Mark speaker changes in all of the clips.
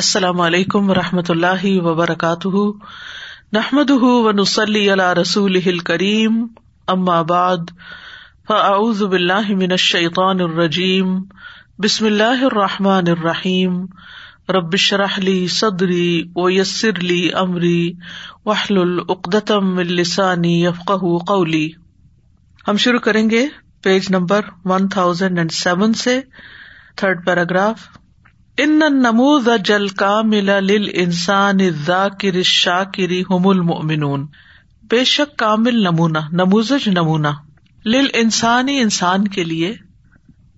Speaker 1: السلام علیکم و رحمۃ اللہ وبرکاتہ۔ نحمد و نسلی اللہ رسول کریم ام آباد فاعوذ باللہ من الشیطان الرجیم، بسم اللہ الرحمٰن الرحیم۔ ربش رحلی صدری و یسر علی عمری وحل العقدم السانی یفق قولی۔ ہم شروع کریں گے page number one thousand and seven سے، تھرڈ پیراگراف۔ ان نموز جل کا ملا لل انسان ذاکر شاکری ہم المؤمنون۔ بے شک کامل نمونہ نموزج نمونہ۔ لل انسانی انسان کے لیے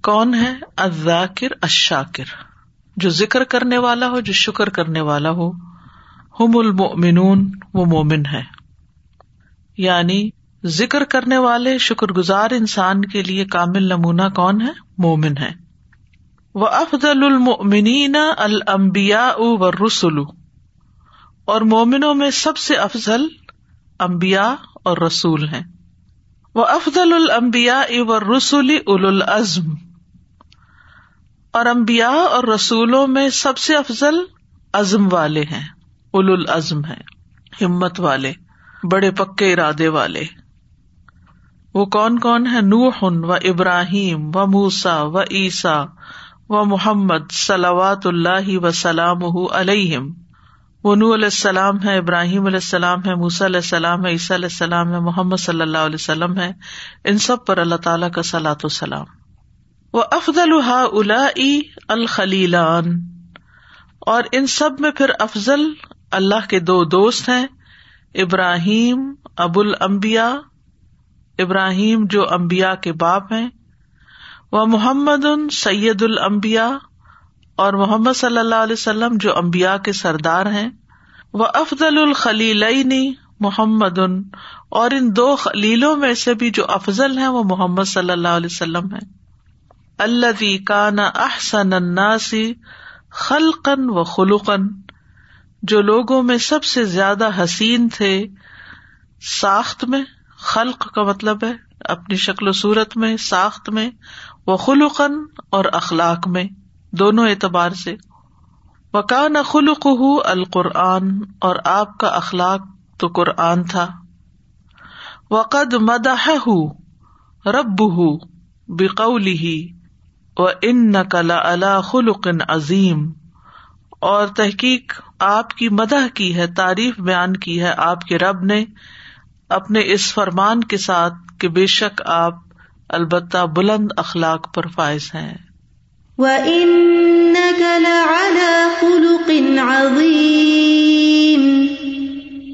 Speaker 1: کون ہے؟ الذاکر الشاکر۔ جو ذکر کرنے والا ہو، جو شکر کرنے والا ہو۔ ہم المؤمنون، وہ مومن ہے۔ یعنی ذکر کرنے والے شکر گزار انسان کے لیے کامل نمونہ کون ہے؟ مومن ہے۔ وہ افضل المنین المبیا و رسول اور مومنوں میں سب سے افضل امبیا اور رسول ہیں۔ وہ افضل المبیا و رسول اول العزم۔ اور امبیا اور رسولوں میں سب سے افضل عزم والے ہیں اول العزم ہے ہمت والے، بڑے پکے ارادے والے۔ وہ کون کون ہے نوح و ابراہیم و موسا و عیسا و محمد صلوات اللہ وسلام علیہم۔ وہ نو علیہ السلام ہے، ابراہیم علیہ السلام ہے، موسیٰ علیہ السلام ہے، عیسیٰ علیہ السلام ہے، محمد صلی اللہ علیہ وسلم ہے۔ ان سب پر اللہ تعالیٰ کا سلاۃ السلام وہ افضل الا الخلیلان۔ اور ان سب میں پھر افضل اللہ کے دو دوست ہیں، ابراہیم ابو المبیا ابراہیم جو امبیا کے باپ ہیں وہ محمد ان سید المبیا اور محمد صلی اللہ علیہ وسلم جو امبیا کے سردار ہیں۔ وہ افضل الخلیل محمد ان اور ان دو خلیلوں میں سے بھی جو افضل ہیں وہ محمد صلی اللہ علیہ وسلم ہے اللہ کانا احسن الناسی خلقن و خلقن جو لوگوں میں سب سے زیادہ حسین تھے۔ ساخت میں، خلق کا مطلب ہے، اپنی شکل و صورت میں، ساخت میں۔ وہ خلقن اور اخلاق میں، دونوں اعتبار سے۔ وکان خلق القرآن، اور آپ کا اخلاق تو قرآن تھا۔ وقد مدح رب بقولی و ان نقل اللہ خلق عظیم۔ اور تحقیق آپ کی مدح کی ہے، تعریف بیان کی ہے آپ کے رب نے، اپنے اس فرمان کے ساتھ کہ بے شک آپ البتہ بلند اخلاق پر فائز ہیں۔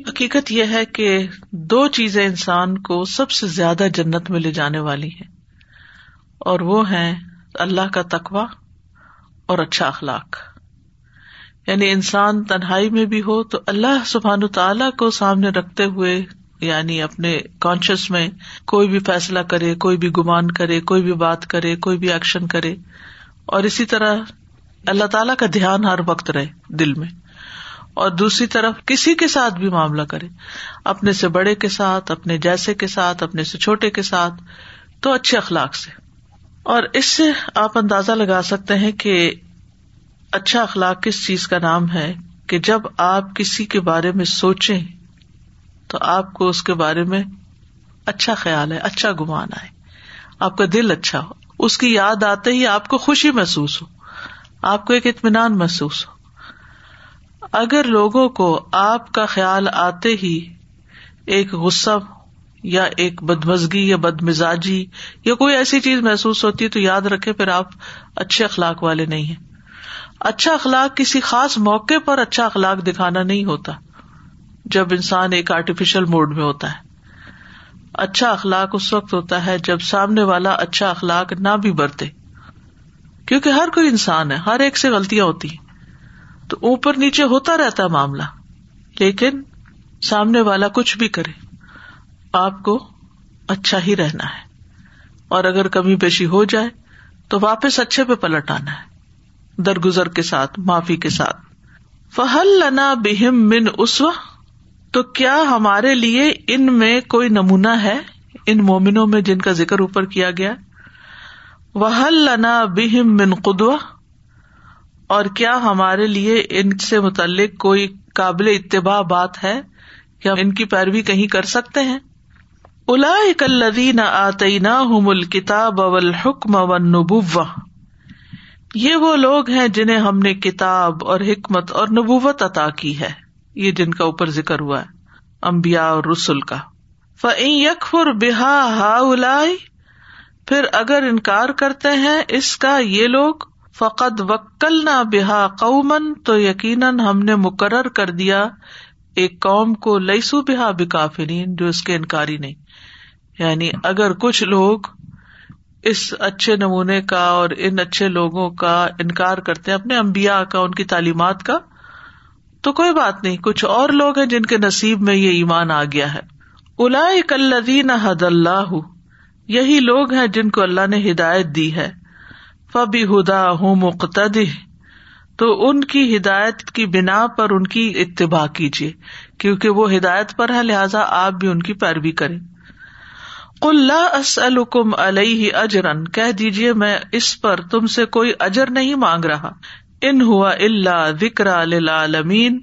Speaker 1: حقیقت یہ ہے کہ دو چیزیں انسان کو سب سے زیادہ جنت میں لے جانے والی ہیں۔ اور وہ ہیں اللہ کا تقوا اور اچھا اخلاق۔ یعنی انسان تنہائی میں بھی ہو تو اللہ سبحان تعالی کو سامنے رکھتے ہوئے یعنی اپنے کانشیس میں کوئی بھی فیصلہ کرے، کوئی بھی گمان کرے، کوئی بھی بات کرے، کوئی بھی ایکشن کرے۔ اور اسی طرح اللہ تعالی کا دھیان ہر وقت رہے دل میں۔ اور دوسری طرف کسی کے ساتھ بھی معاملہ کرے۔ اپنے سے بڑے کے ساتھ، اپنے جیسے کے ساتھ، اپنے سے چھوٹے کے ساتھ، تو اچھے اخلاق سے۔ اور اس سے آپ اندازہ لگا سکتے ہیں کہ اچھا اخلاق کس چیز کا نام ہے کہ جب آپ کسی کے بارے میں سوچیں تو آپ کو اس کے بارے میں اچھا خیال ہے اچھا گمان آئے۔ آپ کا دل اچھا ہو۔ اس کی یاد آتے ہی آپ کو خوشی محسوس ہو۔ آپ کو ایک اطمینان محسوس ہو۔ اگر لوگوں کو آپ کا خیال آتے ہی ایک غصہ یا ایک بدمزگی یا بد مزاجی یا کوئی ایسی چیز محسوس ہوتی ہے تو یاد رکھے پھر آپ اچھے اخلاق والے نہیں ہیں۔ اچھا اخلاق کسی خاص موقع پر اچھا اخلاق دکھانا نہیں ہوتا۔ جب انسان ایک آرٹیفیشل موڈ میں ہوتا ہے۔ اچھا اخلاق اس وقت ہوتا ہے جب سامنے والا اچھا اخلاق نہ بھی برتے۔ کیونکہ ہر کوئی انسان ہے، ہر ایک سے غلطیاں ہوتی ہیں۔ تو اوپر نیچے ہوتا رہتا ہے معاملہ، لیکن سامنے والا کچھ بھی کرے، آپ کو اچھا ہی رہنا ہے۔ اور اگر کمی پیشی ہو جائے، تو واپس اچھے پہ پلٹ آنا ہے۔ درگزر کے ساتھ، معافی کے ساتھ۔ فہل لنا بہم من اسوا تو کیا ہمارے لیے ان میں کوئی نمونہ ہے؟ ان مومنوں میں جن کا ذکر اوپر کیا گیا۔ وہ لنا بہم من قدوہ اور کیا ہمارے لیے ان سے متعلق کوئی قابل اتباع بات ہے؟ کیا ان کی پیروی کہیں کر سکتے ہیں؟ الا اکلدین آتینا کتاب اول حکم اول نبو یہ وہ لوگ ہیں جنہیں ہم نے کتاب اور حکمت اور نبوت عطا کی ہے۔ یہ جن کا اوپر ذکر ہوا ہے امبیا اور رسول کا۔ فعین یکفر بحا ہا پھر اگر انکار کرتے ہیں اس کا یہ لوگ فقط وکل نہ بحا قومن تو یقیناً ہم نے مقرر کر دیا ایک قوم کو لئیسو بحا بکافرین جو اس کے انکاری نہیں۔ یعنی اگر کچھ لوگ اس اچھے نمونے کا اور ان اچھے لوگوں کا انکار کرتے ہیں، اپنے امبیا کا، ان کی تعلیمات کا تو کوئی بات نہیں، کچھ اور لوگ ہیں جن کے نصیب میں یہ ایمان آ گیا ہے۔ الا کلین حد اللہ، یہی لوگ ہیں جن کو اللہ نے ہدایت دی ہے۔ فبی ہدا ہوں مقتد تو ان کی ہدایت کی بنا پر ان کی اتباع کیجیے، کیونکہ وہ ہدایت پر ہے لہٰذا آپ بھی ان کی پیروی کریں۔ اللہ اسلکم علیہ اجرن کہہ دیجیے میں اس پر تم سے کوئی اجر نہیں مانگ رہا۔ ان ہوا اللہ ذکر عالمین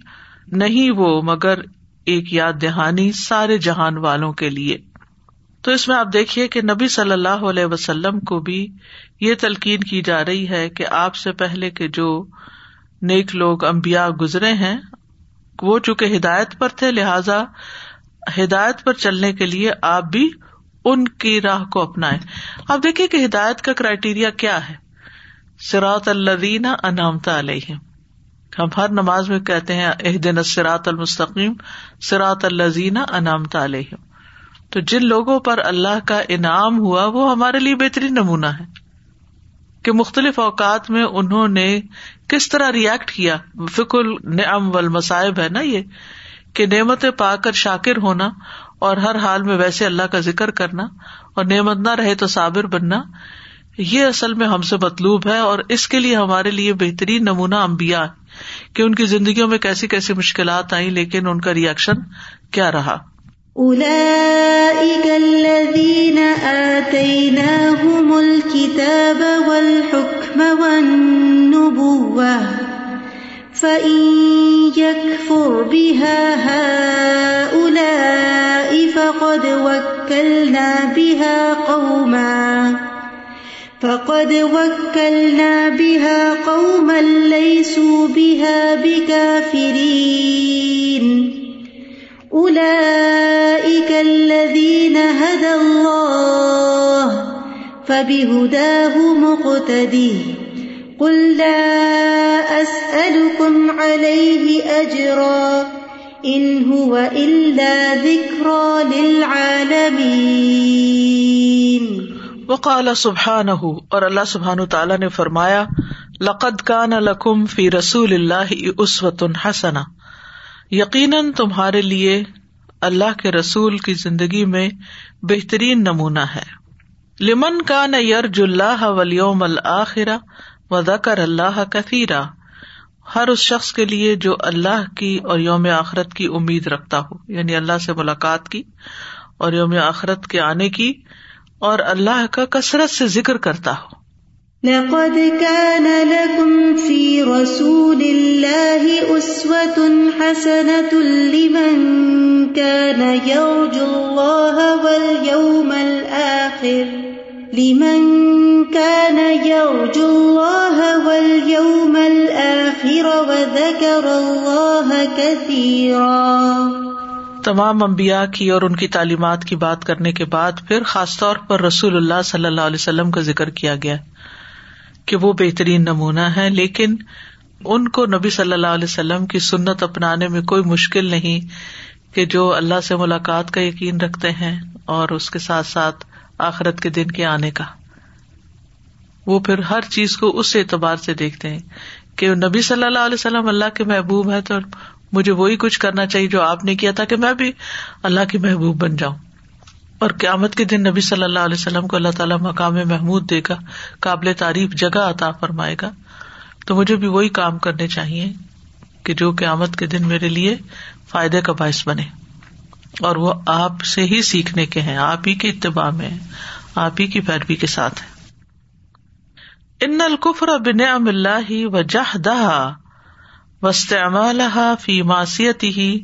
Speaker 1: نہیں وہ مگر ایک یاد دہانی سارے جہان والوں کے لیے۔ تو اس میں آپ دیکھیے کہ نبی صلی اللہ علیہ وسلم کو بھی یہ تلقین کی جا رہی ہے کہ آپ سے پہلے کے جو نیک لوگ امبیا گزرے ہیں، وہ چونکہ ہدایت پر تھے، لہذا ہدایت پر چلنے کے لیے آپ بھی ان کی راہ کو اپنائیں۔ آپ دیکھیے کہ ہدایت کا کرائٹیریا کیا ہے۔ سراط الدین انعامتا علیہ ہم ہر نماز میں کہتے ہیں اح دن سراط المستقیم سراط الزین انعامتا علیہ تو جن لوگوں پر اللہ کا انعام ہوا، وہ ہمارے لیے بہترین نمونہ ہے۔ کہ مختلف اوقات میں انہوں نے کس طرح ریئیکٹ کیا۔ فکل نعم والمصائب ہے نا یہ، کہ نعمت پا کر شاکر ہونا اور ہر حال میں ویسے اللہ کا ذکر کرنا اور نعمت نہ رہے تو صابر بننا۔ یہ اصل میں ہم سے مطلوب ہے اور اس کے لیے ہمارے لیے بہترین نمونہ امبیا کہ ان کی زندگیوں میں کیسی کیسی مشکلات آئی لیکن ان کا ریئیکشن کیا رہا؟
Speaker 2: فقد وكلنا بها قوما۔ فقد وكلنا بها قوما ليسوا بها بكافرين أولئك الذين هدى الله فبهداه مقتدي قل لا أسألكم عليه أجرا إن هو إلا ذكرى للعالمين
Speaker 1: وقال سبحان اور اللہ سبحان تعالیٰ نے فرمایا، لقد کان لکم فی رسول اللہ اسوت حسنا یقیناً تمہارے لیے اللہ کے رسول کی زندگی میں بہترین نمونہ ہے۔ لمن کا نہ یرج اللہ ولیوم الآخرہ و ذکر اللہ کثیرا ہر اس شخص کے لیے جو اللہ کی اور یوم آخرت کی امید رکھتا ہو یعنی اللہ سے ملاقات کی اور یوم آخرت کے آنے کی اور اللہ کا کثرت سے ذکر کرتا ہو۔
Speaker 2: لقد كان لكم في رسول الله أسوة حسنة لمن كان يرجو الله واليوم الآخر، لمن كان يرجو الله واليوم الآخر وذكر الله كثيرا۔
Speaker 1: تمام امبیا کی اور ان کی تعلیمات کی بات کرنے کے بعد پھر خاص طور پر رسول اللہ صلی اللہ علیہ وسلم کا ذکر کیا گیا کہ وہ بہترین نمونہ ہے لیکن ان کو نبی صلی اللہ علیہ وسلم کی سنت اپنانے میں کوئی مشکل نہیں کہ جو اللہ سے ملاقات کا یقین رکھتے ہیں اور اس کے ساتھ ساتھ آخرت کے دن کے آنے کا۔ وہ پھر ہر چیز کو اس اعتبار سے دیکھتے ہیں کہ نبی صلی اللہ علیہ وسلم اللہ کے محبوب ہے تو مجھے وہی کچھ کرنا چاہیے جو آپ نے کیا تھا کہ میں بھی اللہ کی محبوب بن جاؤں۔ اور قیامت کے دن نبی صلی اللہ علیہ وسلم کو اللہ تعالیٰ مقام محمود دے گا، قابل تعریف جگہ عطا فرمائے گا۔ تو مجھے بھی وہی کام کرنے چاہیے کہ جو قیامت کے دن میرے لیے فائدے کا باعث بنے۔ اور وہ آپ سے ہی سیکھنے کے ہیں، آپ ہی کے اتباع میں آپ ہی کی پیروی کے ساتھ ہے ان القفر بنعم اللہ و جہ دہا وسطمال فی ماسیتی ہی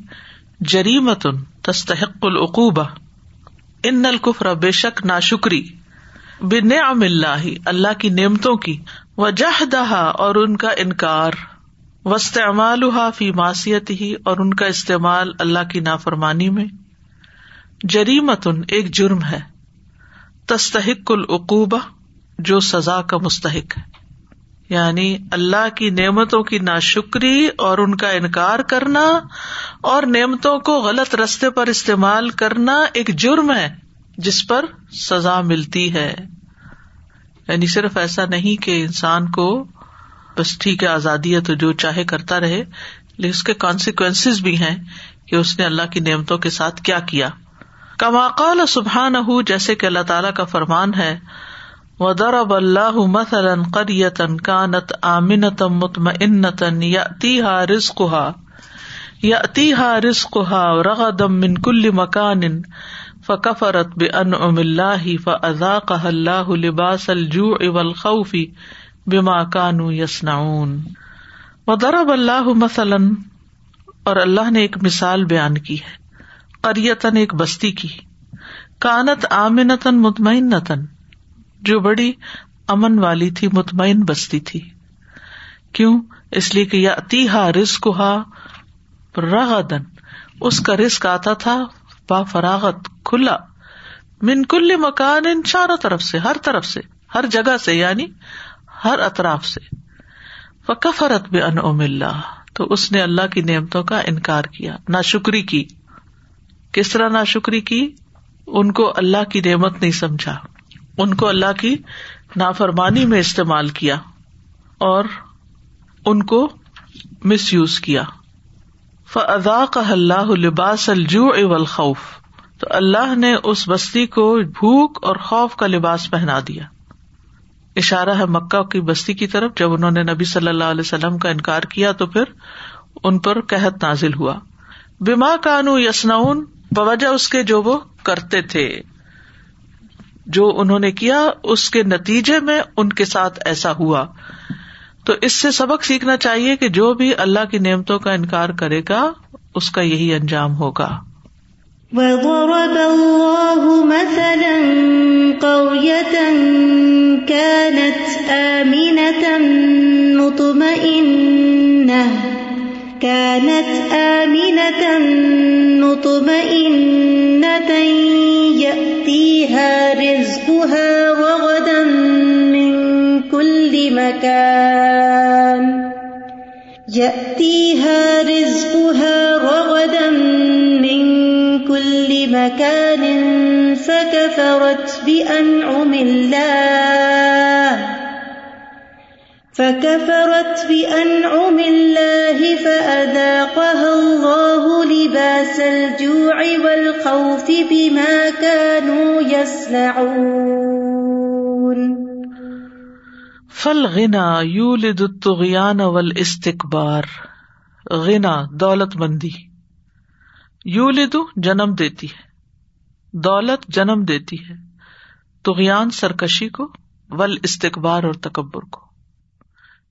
Speaker 1: جریمتن تستحق العقوبہ ان القفر بے شک نا شکری بن اللہ اللہ کی نعمتوں کی وجہ دہا اور ان کا انکار. وسطمال فی ماسیت ہی اور ان کا استعمال اللہ کی نافرمانی میں. جریمتن ایک جرم ہے. تستحق العقوبہ جو سزا کا مستحق ہے. یعنی اللہ کی نعمتوں کی ناشکری اور ان کا انکار کرنا اور نعمتوں کو غلط رستے پر استعمال کرنا ایک جرم ہے جس پر سزا ملتی ہے۔ یعنی صرف ایسا نہیں کہ انسان کو بس ٹھیک ہے، آزادی ہے تو جو چاہے کرتا رہے، لیکن اس کے کانسیکوینس بھی ہیں کہ اس نے اللہ کی نعمتوں کے ساتھ کیا کیا۔ کماقال سبحان ہُ جیسے کہ اللہ تعالیٰ کا فرمان ہے ودرب اللہ مثلا قرية كانت آمنة مطمئنة يأتيها رزقها يأتيها رزقها رغدا من كل مكان فكفرت بأنعم الله فأذاقها الله لباس الجوع والخوف بما كانوا يصنعون وضرب اللہ مثلا، اور اللہ نے ایک مثال بیان کی ہے قریتن ایک بستی کی، کانت آمنتن مطمئنتن جو بڑی امن والی تھی، مطمئن بستی تھی۔ کیوں؟ اس لیے کہ یا اتیہا رسک ہا رغدن اس کا رسک آتا تھا، با فراغت کھلا۔ من کل مکان ان چاروں طرف سے، ہر طرف سے، ہر جگہ سے یعنی ہر اطراف سے۔ فکفرت بے ان اللہ۔ تو اس نے اللہ کی نعمتوں کا انکار کیا نا شکری کی۔ کس طرح نا شکری کی؟ ان کو اللہ کی نعمت نہیں سمجھا۔ ان کو اللہ کی نافرمانی میں استعمال کیا اور ان کو مس یوز کیا۔ فضا کا اللہ لباس الجو اول خوف تو اللہ نے اس بستی کو بھوک اور خوف کا لباس پہنا دیا۔ اشارہ ہے مکہ کی بستی کی طرف۔ جب انہوں نے نبی صلی اللہ علیہ وسلم کا انکار کیا تو پھر ان پر قحط نازل ہوا۔ بیما کانو یسناؤن بوجہ اس کے جو وہ کرتے تھے۔ جو انہوں نے کیا، اس کے نتیجے میں ان کے ساتھ ایسا ہوا۔ تو اس سے سبق سیکھنا چاہیے کہ جو بھی اللہ کی نعمتوں کا انکار کرے گا، اس کا یہی انجام ہوگا۔
Speaker 2: وضرب الله مثلا قرية كانت آمنة مطمئنة، كانت آمنة مطمئنة فيها رزقها وغدا من كل مكان يأتيها رزقها رغدا من كل مكان فكفرت بأنعم الله فكفرت بأنعم الله فأذاقها الله لباس الجوع والخوف بما كانوا يصنعون
Speaker 1: فالغنا يولد الطغيان والاستكبار غنا دولت مندی یولد جنم دیتی ہے، دولت جنم دیتی ہے تغیان سرکشی کو ول استقبار اور تکبر کو۔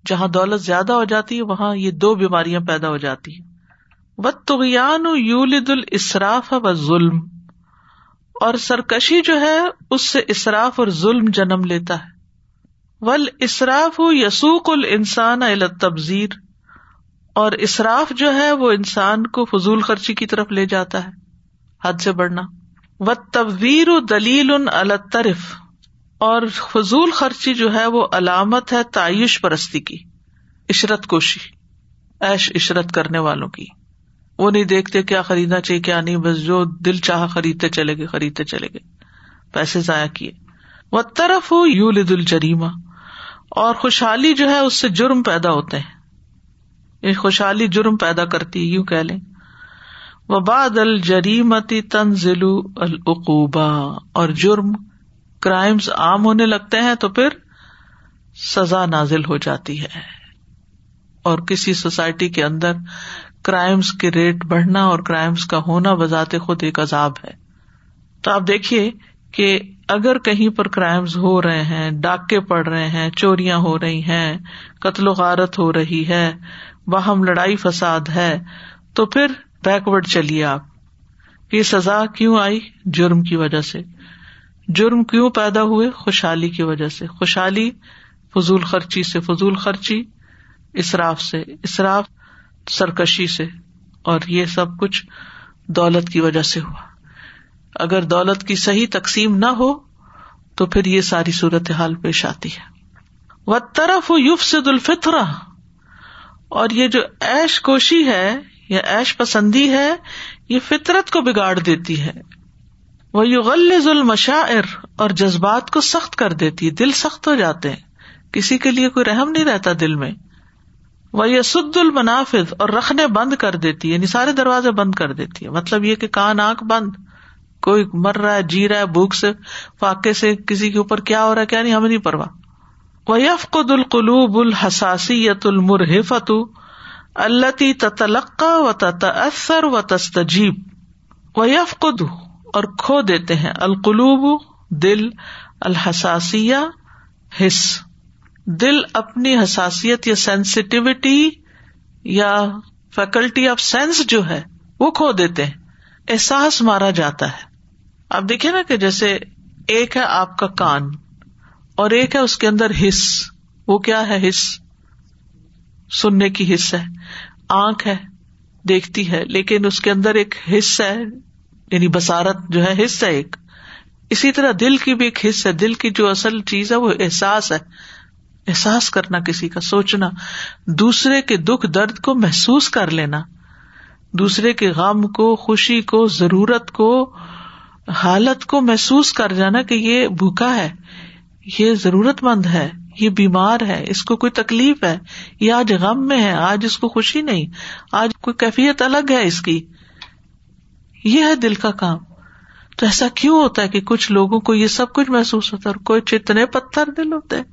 Speaker 1: جہاں دولت زیادہ ہو جاتی ہے، وہاں یہ دو بیماریاں پیدا ہو جاتی ہیں۔ و تغیان یولد الاسراف و ظلم اور سرکشی جو ہے، اس سے اصراف اور ظلم جنم لیتا ہے۔ ول اصراف یسوق السان تبزیر اور اصراف جو ہے، وہ انسان کو فضول خرچی کی طرف لے جاتا ہے، حد سے بڑھنا۔ و تبویر دلیل الطرف اور فضول خرچی جو ہے وہ علامت ہے تعیش پرستی کی، عشرت کوشی ایش عشرت کرنے والوں کی۔ وہ نہیں دیکھتے کیا خریدنا چاہیے، کیا نہیں، بس جو دل چاہ خریدتے چلے گئے، خریدتے چلے گئے۔ پیسے ضائع کیے۔ وہ طرف ہو یو لد الجریما اور خوشحالی جو ہے اس سے جرم پیدا ہوتے ہیں۔ یہ خوشحالی جرم پیدا کرتی یوں کہ لیں۔ وہ الجریمتی تنزل العقوبہ اور جرم کرائمس عام ہونے لگتے ہیں تو پھر سزا نازل ہو جاتی ہے۔ اور کسی سوسائٹی کے اندر کرائمس کے ریٹ بڑھنا اور کرائمس کا ہونا بذات خود ایک عذاب ہے۔ تو آپ دیکھیے کہ اگر کہیں پر کرائمز ہو رہے ہیں، ڈاکے پڑ رہے ہیں، چوریاں ہو رہی ہیں، قتل و غارت ہو رہی ہے، باہم لڑائی فساد ہے، تو پھر بیکورڈ چلیے آپ۔ یہ سزا کیوں آئی؟ جرم کی وجہ سے۔ جرم کیوں پیدا ہوئے؟ خوشحالی کی وجہ سے۔ خوشحالی فضول خرچی سے، فضول خرچی اصراف سے۔ اصراف سرکشی سے۔ اور یہ سب کچھ دولت کی وجہ سے ہوا۔ اگر دولت کی صحیح تقسیم نہ ہو، تو پھر یہ ساری صورت حال پیش آتی ہے۔ و طرف یوف سے دلفطرا اور یہ جو ایش کوشی ہے، یا ایش پسندی ہے، یہ فطرت کو بگاڑ دیتی ہے۔ وہ یو غل اور جذبات کو سخت کر دیتی ہے، دل سخت ہو جاتے ہیں۔ کسی کے لیے کوئی رحم نہیں رہتا دل میں۔ وہ یہ سد المنافذ، اور رکھنے بند کر دیتی ہے یعنی سارے دروازے بند کر دیتی ہے۔ مطلب یہ کہ کان، آنکھ بند۔ کوئی مر رہا ہے جی رہا ہے، بھوک سے، فاقے سے، کسی کے اوپر کیا ہو رہا ہے، کیا نہیں، ہمیں نہیں پرواہ۔ وہ یف قد القلوب الحساسیت المرحفت التی تتلقا و تأثر و تستجیب و یف قد اور کھو دیتے ہیں۔ القلوب، دل، الحساسیہ حص دل اپنی حساسیت یا سینسٹیوٹی یا فیکلٹی آف سینس جو ہے، وہ کھو دیتے ہیں۔ احساس مارا جاتا ہے۔ آپ دیکھیں نا کہ جیسے ایک ہے آپ کا کان اور ایک ہے اس کے اندر حص وہ کیا ہے حص سننے کی حص ہے۔ آنکھ ہے، دیکھتی ہے، لیکن اس کے اندر ایک حص ہے۔ یعنی بسارت جو ہے حص ہے ایک۔ اسی طرح دل کی بھی ایک حص ہے۔ دل کی جو اصل چیز ہے، وہ احساس ہے۔ احساس کرنا کسی کا، سوچنا۔ دوسرے کے دکھ درد کو محسوس کر لینا۔ دوسرے کے غم کو، خوشی کو، ضرورت کو، حالت کو محسوس کر جانا کہ یہ بھوکا ہے۔ یہ ضرورت مند ہے۔ یہ بیمار ہے۔ اس کو کوئی تکلیف ہے۔ یہ آج غم میں ہے۔ آج اس کو خوشی نہیں۔ آج کوئی کیفیت الگ ہے اس کی۔ یہ ہے دل کا کام۔ تو ایسا کیوں ہوتا ہے کہ کچھ لوگوں کو یہ سب کچھ محسوس ہوتا ہے اور کوئی چتنے پتھر دل ہوتے ہیں؟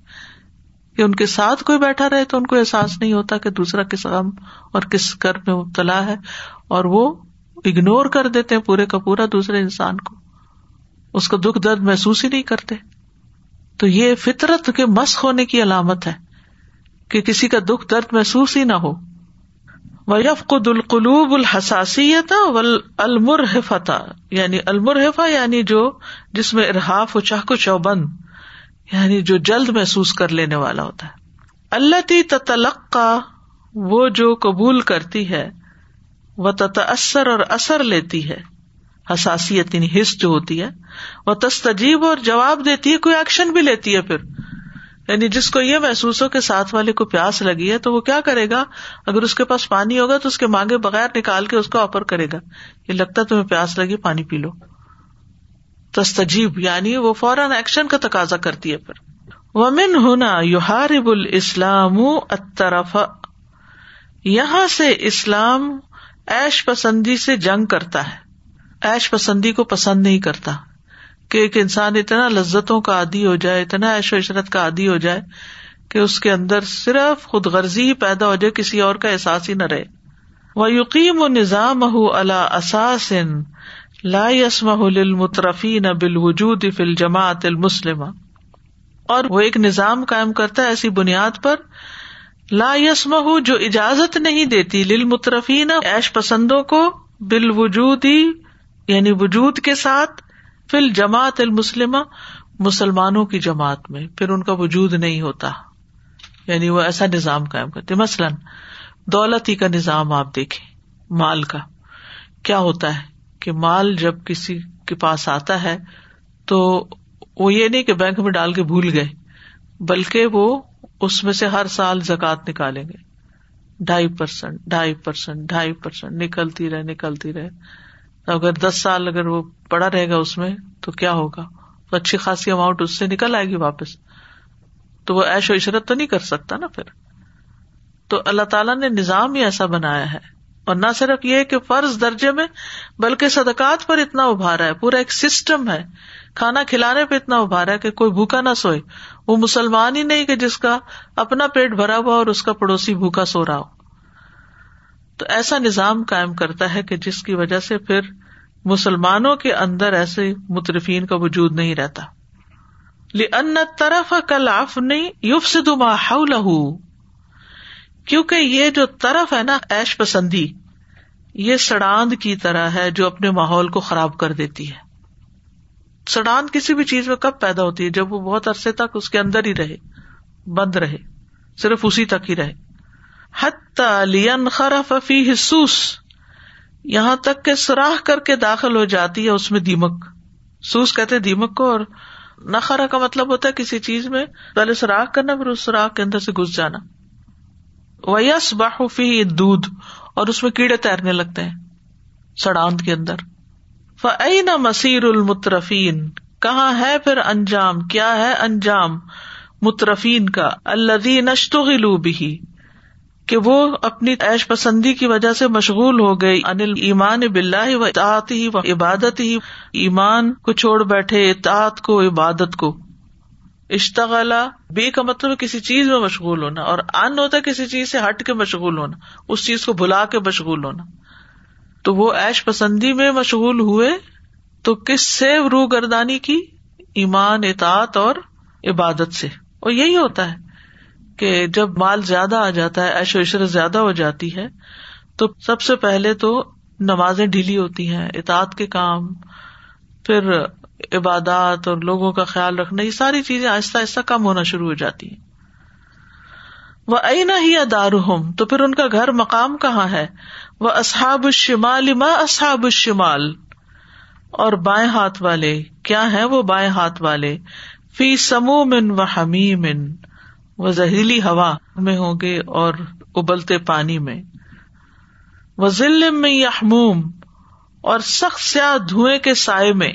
Speaker 1: کہ ان کے ساتھ کوئی بیٹھا رہے تو ان کو احساس نہیں ہوتا کہ دوسرا کس غم اور کس کر میں مبتلا ہے اور وہ اگنور کر دیتے ہیں پورے کا پورا دوسرے انسان کو۔ اس کو دکھ درد محسوس ہی نہیں کرتے۔ تو یہ فطرت کے مسخ ہونے کی علامت ہے کہ کسی کا دکھ درد محسوس ہی نہ ہو۔ وفقد القلوب الحساسیت المرحفت یعنی المرحفا یعنی جو جس میں ارحاف و چاہ کو چوبند یعنی جو جلد محسوس کر لینے والا ہوتا ہے۔ اللہ تی تلقا وہ جو قبول کرتی ہے وہ تأثر اور اثر لیتی ہے۔ حساسیت یعنی حص جو ہوتی ہے۔ وہ تستجیب اور جواب دیتی ہے، کوئی ایکشن بھی لیتی ہے پھر۔ یعنی جس کو یہ محسوس ہو کہ ساتھ والے کو پیاس لگی ہے تو وہ کیا کرے گا؟ اگر اس کے پاس پانی ہوگا تو اس کے مانگے بغیر نکال کے اس کو آفر کرے گا۔ یہ لگتا تمہیں پیاس لگی، پانی پی لو۔ تستجیب یعنی وہ فوراً ایکشن کا تقاضا کرتی ہے پھر۔ ومن ہونا یوہارب الاسلام اطرف یہاں سے اسلام ایش پسندی سے جنگ کرتا ہے۔ ایش پسندی کو پسند نہیں کرتا۔ کہ ایک انسان اتنا لذتوں کا عادی ہو جائے، اتنا ایش و عشرت کا عادی ہو جائے کہ اس کے اندر صرف خود غرضی ہی پیدا ہو جائے، کسی اور کا احساس ہی نہ رہے۔ وہ یقین و نظام اللہ لا یسم للمترفین بالوجود فی الجماعت المسلم اور وہ ایک نظام قائم کرتا ہے ایسی بنیاد پر، لا یسم جو اجازت نہیں دیتی للمترفین ایش پسندوں کو بالوجود ہی یعنی وجود کے ساتھ فی الجماعت المسلم مسلمانوں کی جماعت میں، پھر ان کا وجود نہیں ہوتا۔ یعنی وہ ایسا نظام قائم کرتے۔ مثلاً دولت ہی کا نظام آپ دیکھیں، مال کا۔ کیا ہوتا ہے کہ مال جب کسی کے پاس آتا ہے، تو وہ یہ نہیں کہ بینک میں ڈال کے بھول گئے، بلکہ وہ اس میں سے ہر سال زکات نکالیں گے۔ ڈھائی پرسینٹ ڈھائی پرسینٹ ڈھائی پرسینٹ نکلتی رہے نکلتی رہے۔ اگر دس سال اگر وہ پڑا رہے گا اس میں تو کیا ہوگا؟ تو اچھی خاصی اماؤنٹ اس سے نکل آئے گی واپس۔ تو وہ ایش و عشرت تو نہیں کر سکتا نا پھر۔ تو اللہ تعالیٰ نے نظام ہی ایسا بنایا ہے۔ اور نہ صرف یہ کہ فرض درجے میں، بلکہ صدقات پر اتنا ابھارا ہے۔ پورا ایک سسٹم ہے۔ کھانا کھلانے پہ اتنا ابھارا ہے کہ کوئی بھوکا نہ سوئے۔ وہ مسلمان ہی نہیں کہ جس کا اپنا پیٹ بھرا ہوا اور اس کا پڑوسی بھوکا سو رہا ہو۔ تو ایسا نظام قائم کرتا ہے کہ جس کی وجہ سے پھر مسلمانوں کے اندر ایسے مترفین کا وجود نہیں رہتا۔ ان طرف کلاف نہیں یوف سے کیونکہ یہ جو طرف ہے نا ایش پسندی، یہ سڑاند کی طرح ہے جو اپنے ماحول کو خراب کر دیتی ہے۔ سڑاند کسی بھی چیز میں کب پیدا ہوتی ہے؟ جب وہ بہت عرصے تک اس کے اندر ہی رہے، بند رہے، صرف اسی تک ہی رہے۔ خرف فی حسوس، یہاں تک کہ سراخ کر کے داخل ہو جاتی ہے اس میں دیمک۔ سوس کہتے دیمک کو اور نخرا کا مطلب ہوتا ہے کسی چیز میں پہلے سراخ کرنا، پھر اس سراخ کے اندر سے گھس جانا۔ ویس باہفی دودھ اور اس میں کیڑے تیرنے لگتے ہیں سڑاند کے اندر۔ فعین مسیر المترفین کہاں ہے پھر انجام؟ کیا ہے انجام مترفین کا؟ اللہ نشتغلو بھی کہ وہ اپنی ایش پسندی کی وجہ سے مشغول ہو گئی۔ انل ایمان بلّہ و اطاعت ہی و عبادت ہی ایمان کو چھوڑ بیٹھے، اطاعت کو، عبادت کو۔ اشتغلا، بے کا مطلب کسی چیز میں مشغول ہونا اور ان ہوتا ہے کسی چیز سے ہٹ کے مشغول ہونا، اس چیز کو بلا کے مشغول ہونا۔ تو وہ ایش پسندی میں مشغول ہوئے، تو کس سے؟ روح گردانی کی ایمان، اطاعت اور عبادت سے۔ اور یہی ہوتا ہے۔ کہ جب مال زیادہ آ جاتا ہے ایش و عشرت زیادہ ہو جاتی ہے، تو سب سے پہلے تو نمازیں ڈھیلی ہوتی ہیں، اطاعت کے کام، پھر عبادات اور لوگوں کا خیال رکھنا، یہ ساری چیزیں آہستہ آہستہ کم ہونا شروع ہو جاتی ہیں۔ وہ اینا ہی ادار تو پھر ان کا گھر مقام کہاں ہے؟ وہ اصحاب الشمال، ما اصحاب الشمال؟ اور بائیں ہاتھ والے، کیا ہے وہ بائیں ہاتھ والے؟ فی سمو من و حمیم وہ زہریلی ہوا میں ہوں گے اور ابلتے پانی میں۔ وہ ذلم میں یحموم اور سخت سیاہ دھوئیں کے سائے میں۔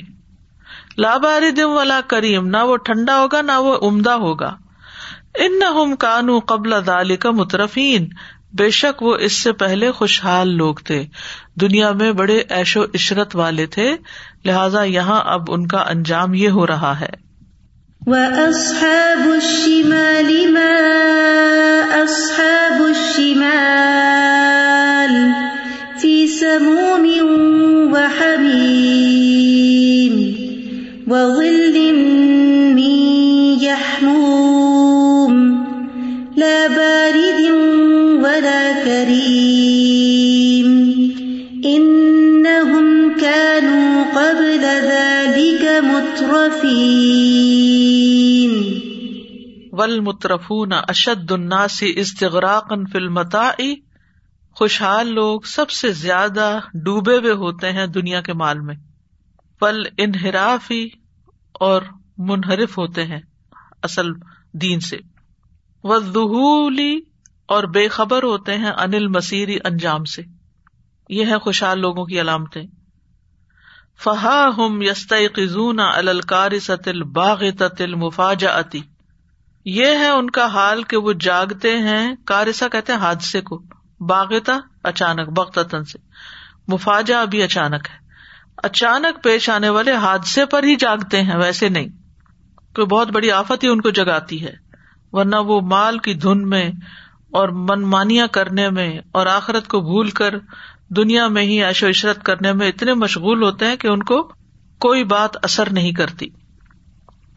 Speaker 1: لاباری دم والا کریم، نہ وہ ٹھنڈا ہوگا، نہ وہ عمدہ ہوگا۔ ان نہ کانو قبل دال کا مترفین۔ بے شک وہ اس سے پہلے خوشحال لوگ تھے۔ دنیا میں بڑے ایش و عشرت والے تھے، لہذا یہاں اب ان کا انجام یہ ہو رہا ہے۔
Speaker 2: وَأَصْحَابُ الشِّمَالِ مَا أَصْحَابُ الشِّمَالِ فِي سَمُومٍ وَحَمِيمٍ وَظِلٍّ مِّن يَحْمُومٍ لَا بَارِدٍ
Speaker 1: ول مترفون اشد الناس استغراقن فل متا خوشحال لوگ سب سے زیادہ ڈوبے ہوئے ہوتے ہیں دنیا کے مال میں۔ پل انحرافی اور منحرف ہوتے ہیں اصل دین سے۔ وہولی اور بے خبر ہوتے ہیں انل مسیری انجام سے۔ یہ ہے خوشحال لوگوں کی علامتیں۔ فہا ہم یست قزون الکار ستل باغ تل مفاجا یہ ہے ان کا حال کہ وہ جاگتے ہیں کارسا کہتے ہیں حادثے کو۔ باغتا اچانک بختن سے۔ مفاجا ابھی اچانک ہے۔ اچانک پیش آنے والے حادثے پر ہی جاگتے ہیں، ویسے نہیں۔ کوئی بہت بڑی آفت ہی ان کو جگاتی ہے۔ ورنہ وہ مال کی دھن میں اور من مانیاں کرنے میں اور آخرت کو بھول کر دنیا میں ہی عیش و عشرت کرنے میں اتنے مشغول ہوتے ہیں کہ ان کو کوئی بات اثر نہیں کرتی۔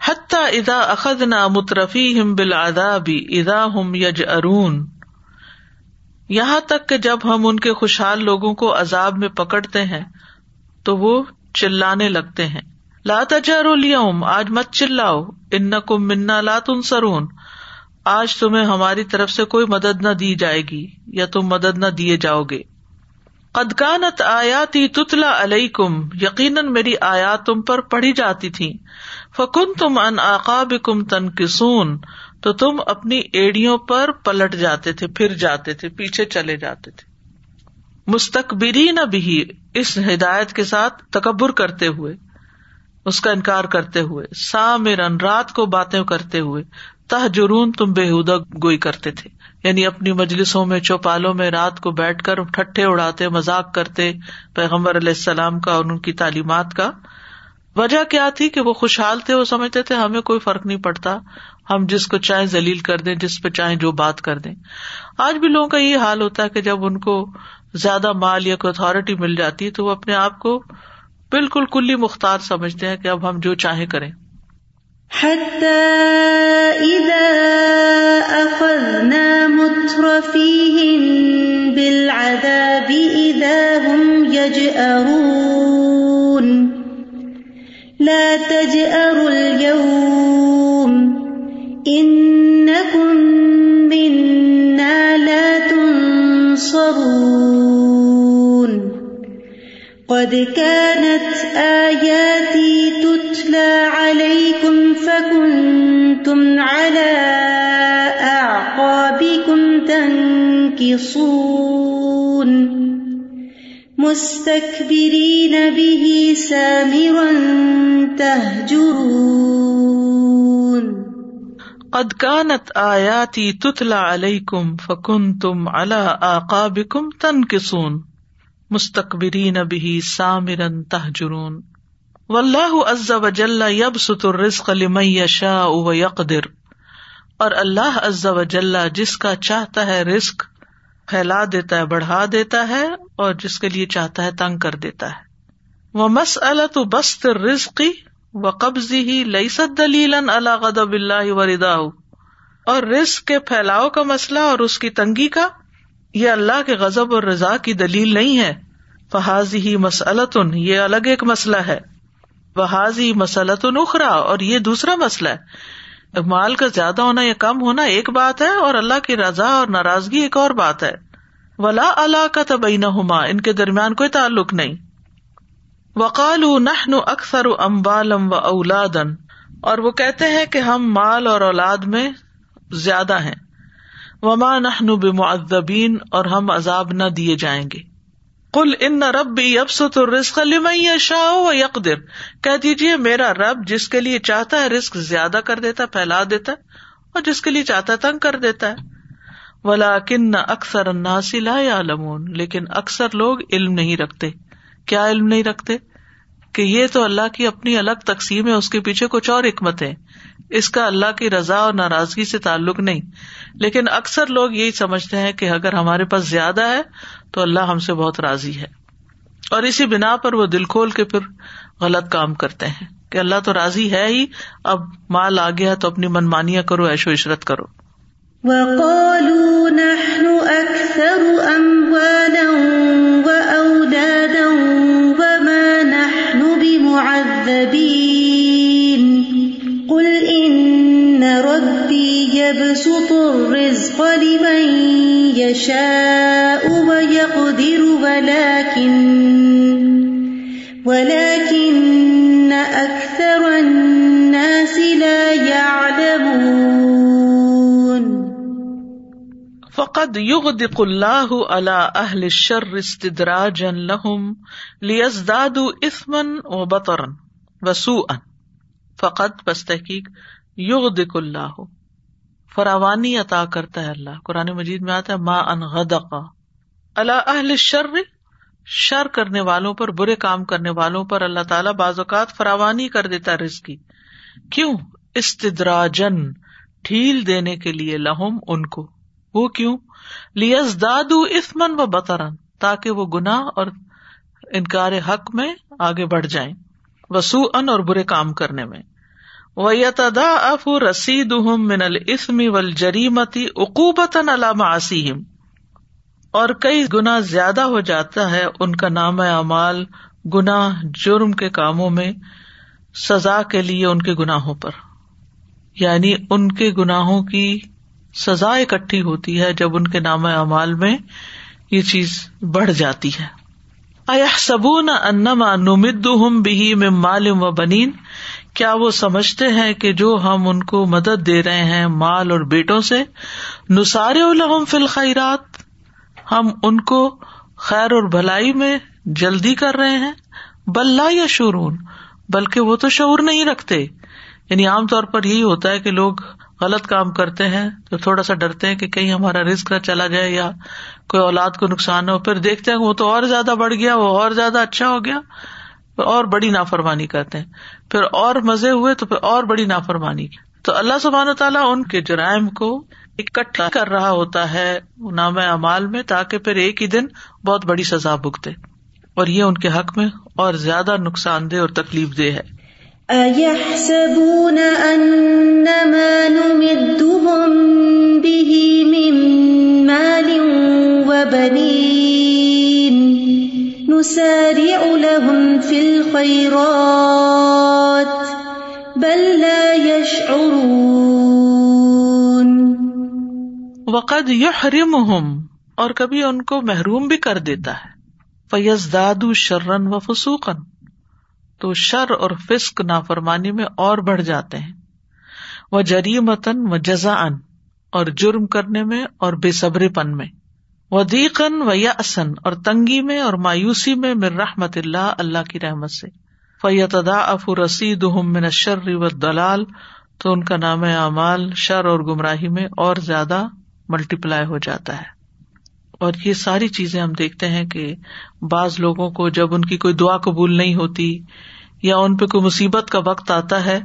Speaker 1: حتیٰ ادا اخد نہ مترفی ہم بل بھی ادا ہم یج ارون یہاں تک کہ جب ہم ان کے خوشحال لوگوں کو عذاب میں پکڑتے ہیں، تو وہ چلانے لگتے ہیں۔ لا تجارو لیوم آج مت چلاؤ۔ ان کو منا لا سرون آج تمہیں ہماری طرف سے کوئی مدد نہ دی جائے گی، یا تم مدد نہ دیے جاؤ گے۔ قدکانت آیاتی تتلا علیہ کم یقیناً میری آیات تم پر پڑھی جاتی تھی فکن تم ان آقاب کم تن کسون تو تم اپنی ایڑیوں پر پلٹ جاتے تھے، پھر جاتے تھے، پیچھے چلے جاتے تھے۔ مستقبری نہ بھی اس ہدایت کے ساتھ تکبر کرتے ہوئے، اس کا انکار کرتے ہوئے سا میرن رات کو باتیں کرتے ہوئے تہ جرون تم بےحدہ گوئی کرتے تھے۔ یعنی اپنی مجلسوں میں، چوپالوں میں رات کو بیٹھ کر ٹھٹے اڑاتے مزاق کرتے، پیغمبر علیہ السلام کا اور ان کی تعلیمات کا وجہ کیا تھی کہ وہ خوشحال تھے، وہ سمجھتے تھے، ہمیں کوئی فرق نہیں پڑتا۔ ہم جس کو چاہے ذلیل کر دیں، جس پہ چاہے جو بات کر دیں۔ آج بھی لوگوں کا یہ حال ہوتا ہے کہ جب ان کو زیادہ مال یا کوئی اتارٹی مل جاتی ہے، تو وہ اپنے آپ کو بالکل کلی مختار سمجھتے ہیں کہ اب ہم جو چاہیں کریں۔
Speaker 2: حتى إذا أخذنا مستكبرين به سامرا تهجرون.
Speaker 1: قد كانت آياتي تتلى عليكم فكنتم على آقابكم تنكصون. مستقبرین به سامرا تهجرون. واللہ عز وجل يبسط الرزق لمن يشاء ويقدر. اور اللہ عز وجل جس کا چاہتا ہے رزق پھیلا دیتا ہے، بڑھا دیتا ہے اور جس کے لیے چاہتا ہے تنگ کر دیتا ہے۔ وہ مسلط بست رزقی و قبضی ہی لئیسد دلیل اللہ غدب اللہ وردا اور رزق کے پھیلاؤ کا مسئلہ اور اس کی تنگی کا، یہ اللہ کے غزب اور رضا کی دلیل نہیں ہے۔ فحاظی ہی مسلط یہ الگ ایک مسئلہ ہے۔ بحاظی مسلط اخرا اور یہ دوسرا مسئلہ ہے۔ مال کا زیادہ ہونا یا کم ہونا ایک بات ہے اور اللہ کی رضا اور ناراضگی ایک اور بات ہے۔ ولا اللہ کا تبئی نہ ہوما ان کے درمیان کوئی تعلق نہیں۔ وقال نحن اکثر امبالم و اولادن اور وہ کہتے ہیں کہ ہم مال اور اولاد میں زیادہ ہیں۔ وما نحن بمعذبین اور ہم عذاب نہ دیے جائیں گے۔ کل ان ربی ابسط الرزق لمن یشاء و یقدر کہہ دیجیے میرا رب جس کے لیے چاہتا ہے رزق زیادہ کر دیتا پھیلا دیتا ہے، اور جس کے لیے چاہتا ہے تنگ کر دیتا ہے۔ ولاکن اکثر الناس لا یعلمون۔ لیکن اکثر لوگ علم نہیں رکھتے۔ کیا علم نہیں رکھتے؟ کہ یہ تو اللہ کی اپنی الگ تقسیم ہے، اس کے پیچھے کچھ اور حکمت ہے۔ اس کا اللہ کی رضا اور ناراضگی سے تعلق نہیں۔ لیکن اکثر لوگ یہی سمجھتے ہیں کہ اگر ہمارے پاس زیادہ ہے تو اللہ ہم سے بہت راضی ہے۔ اور اسی بنا پر وہ دل کھول کے پھر غلط کام کرتے ہیں کہ اللہ تو راضی ہے ہی، اب مال آ گیا تو اپنی منمانیاں کرو ایشو عشرت کرو۔
Speaker 2: وقالوا نحن أكثر أموالا وأولادا وما نحن بمعذبين۔ قل إن ربي يبسط الرزق لمن يشاء ويقدر ولكن ولكن أكثر الناس لا يعلمون.
Speaker 1: فقد يغدق الله على اهل الشر استدراجا لهم ليزدادوا اثما وبطرا وسوءا. فقط بس تحقیق یغدق اللہ، فراوانی عطا کرتا ہے اللہ۔ قرآن مجید میں آتا ہے، ما ان اللہ اہل شر شر کرنے والوں پر، برے کام کرنے والوں پر اللہ تعالیٰ بعض اوقات فراوانی کر دیتا رزق کی کیوں؟ استدراجن ڈھیل دینے کے لیے لہم ان کو۔ وہ کیوں؟ لیس دادو اسمن و بطرن تاکہ وہ گناہ اور انکار حق میں آگے بڑھ جائیں۔ وسو ان اور برے کام کرنے میں۔ ویتدا اف رسید من السمی ول جریمتی اقوبت علاماسیم اور کئی گنا زیادہ ہو جاتا ہے ان کا نام اعمال، گناہ، جرم کے کاموں میں، سزا کے لیے ان کے گناہوں پر۔ یعنی ان کے گناہوں کی سزا اکٹھی ہوتی ہے جب ان کے نام اعمال میں یہ چیز بڑھ جاتی ہے۔ سبون انما نمد ہم بھی میں مالم و بنین؟ کیا وہ سمجھتے ہیں کہ جو ہم ان کو مدد دے رہے ہیں مال اور بیٹوں سے نسارے الحم فل خیرات ہم ان کو خیر اور بھلائی میں جلدی کر رہے ہیں بلّہ یا شرون بلکہ وہ تو شعور نہیں رکھتے۔ یعنی عام طور پر یہی ہوتا ہے کہ لوگ غلط کام کرتے ہیں تو تھوڑا سا ڈرتے ہیں کہ کہیں ہمارا رسک نہ چلا جائے یا کوئی اولاد کو نقصان ہو۔ پھر دیکھتے ہیں وہ تو اور زیادہ بڑھ گیا، وہ اور زیادہ اچھا ہو گیا، اور بڑی نافرمانی کرتے ہیں۔ پھر اور مزے ہوئے تو پھر اور بڑی نافرمانی۔ کی تو اللہ سبحانہ تعالیٰ ان کے جرائم کو اکٹھا کر رہا ہوتا ہے نام اعمال میں تاکہ پھر ایک ہی دن بہت بڑی سزا بھگتے۔ اور یہ ان کے حق میں اور زیادہ نقصان دہ اور تکلیف دہ ہے۔
Speaker 2: أيحسبون أنما نمدهم به من مال وبنين نسارع لهم في الخيرات بل لا يشعرون
Speaker 1: وقد یحرمہم اور کبھی ان کو محروم بھی کر دیتا ہے۔ فیز دادو شرن و فسوقن تو شر اور فسق نافرمانی میں اور بڑھ جاتے ہیں۔ وہ جریمتن و جزا ان اور جرم کرنے میں اور بے صبر پن میں۔ وہ دیقن و یسن اور تنگی میں اور مایوسی میں مر رحمت اللہ اللہ کی رحمت سے۔ فیتدا اف رسید من شر و دلال تو ان کا نام اعمال، شر اور گمراہی میں اور زیادہ ملٹی پلائی ہو جاتا ہے۔ اور یہ ساری چیزیں ہم دیکھتے ہیں کہ بعض لوگوں کو جب ان کی کوئی دعا قبول نہیں ہوتی یا ان پہ کوئی مصیبت کا وقت آتا ہے،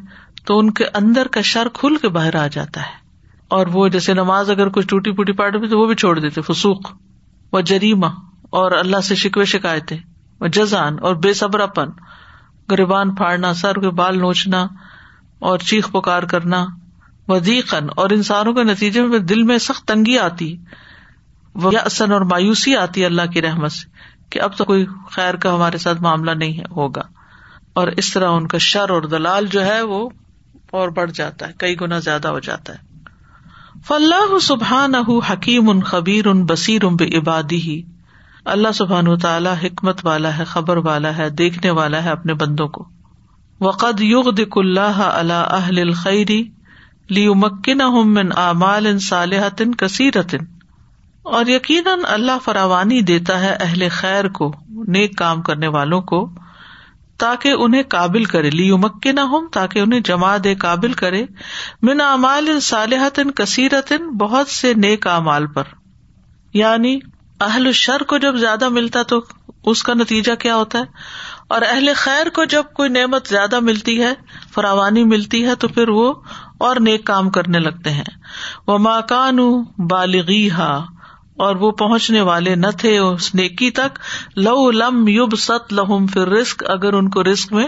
Speaker 1: تو ان کے اندر کا شر کھل کے باہر آ جاتا ہے۔ اور وہ جیسے نماز اگر کچھ ٹوٹی پوٹی پاٹ بھی تو وہ بھی چھوڑ دیتے فسوخ و جریما اور اللہ سے شکوے شکایتیں وہ جزان اور بے صبر پن گریبان پھاڑنا، سر کے بال نوچنا اور چیخ پکار کرنا وزیقن اور انسانوں کے نتیجے میں دل میں سخت تنگی آتی۔ وہ اصن اور مایوسی آتی ہے اللہ کی رحمت سے کہ اب تو کوئی خیر کا ہمارے ساتھ معاملہ نہیں ہوگا۔ اور اس طرح ان کا شر اور دلال جو ہے وہ اور بڑھ جاتا ہے، کئی گنا زیادہ ہو جاتا ہے۔ فلاح سبحان حکیم ان خبیر ان بصیر ان بے عبادی ہی اللہ سبحان تعالیٰ حکمت والا ہے، خبر والا ہے، دیکھنے والا ہے اپنے بندوں کو۔ وقد یوگ دک اللہ اللہ اہل الخری لی مکن من اعمال صالحت کثیرتن۔ اور یقیناً اللہ فراوانی دیتا ہے اہل خیر کو، نیک کام کرنے والوں کو، تاکہ انہیں قابل کرے۔ لی مکے نہ ہوں تاکہ انہیں جما دے قابل کرے۔ من امال صالحت کثیرت بہت سے نیک امال پر۔ یعنی اہل شر کو جب زیادہ ملتا تو اس کا نتیجہ کیا ہوتا ہے؟ اور اہل خیر کو جب کوئی نعمت زیادہ ملتی ہے، فراوانی ملتی ہے، تو پھر وہ اور نیک کام کرنے لگتے ہیں۔ وہ ماکان بالغی ہا اور وہ پہنچنے والے نہ تھے اس نیکی تک۔ لو لم یوب ست لہم پھر رسک اگر ان کو رسک میں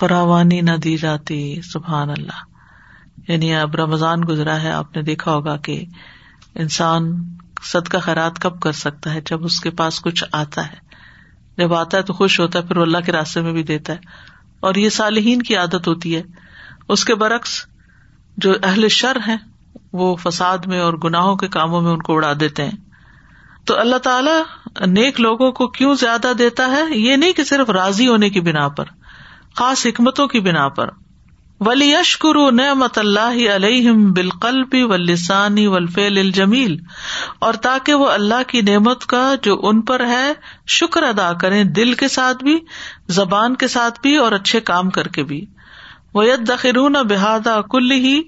Speaker 1: فراوانی نہ دی جاتی۔ سبحان اللہ۔ یعنی اب رمضان گزرا ہے، آپ نے دیکھا ہوگا کہ انسان صد کا خیرات کب کر سکتا ہے؟ جب اس کے پاس کچھ آتا ہے۔ جب آتا ہے تو خوش ہوتا ہے، پھر وہ اللہ کے راستے میں بھی دیتا ہے۔ اور یہ صالحین کی عادت ہوتی ہے۔ اس کے برعکس جو اہل شر ہے وہ فساد میں اور گناہوں کے کاموں میں ان کو اڑا دیتے ہیں۔ تو اللہ تعالیٰ نیک لوگوں کو کیوں زیادہ دیتا ہے؟ یہ نہیں کہ صرف راضی ہونے کی بنا پر، خاص حکمتوں کی بنا پر۔ ولی یشکر نعمت اللہ علیہ بالقلبی و لسانی ولفیل الجمیل اور تاکہ وہ اللہ کی نعمت کا جو ان پر ہے، شکر ادا کریں دل کے ساتھ بھی، زبان کے ساتھ بھی اور اچھے کام کر کے بھی۔ وہ دخرون بحادہ کل ہی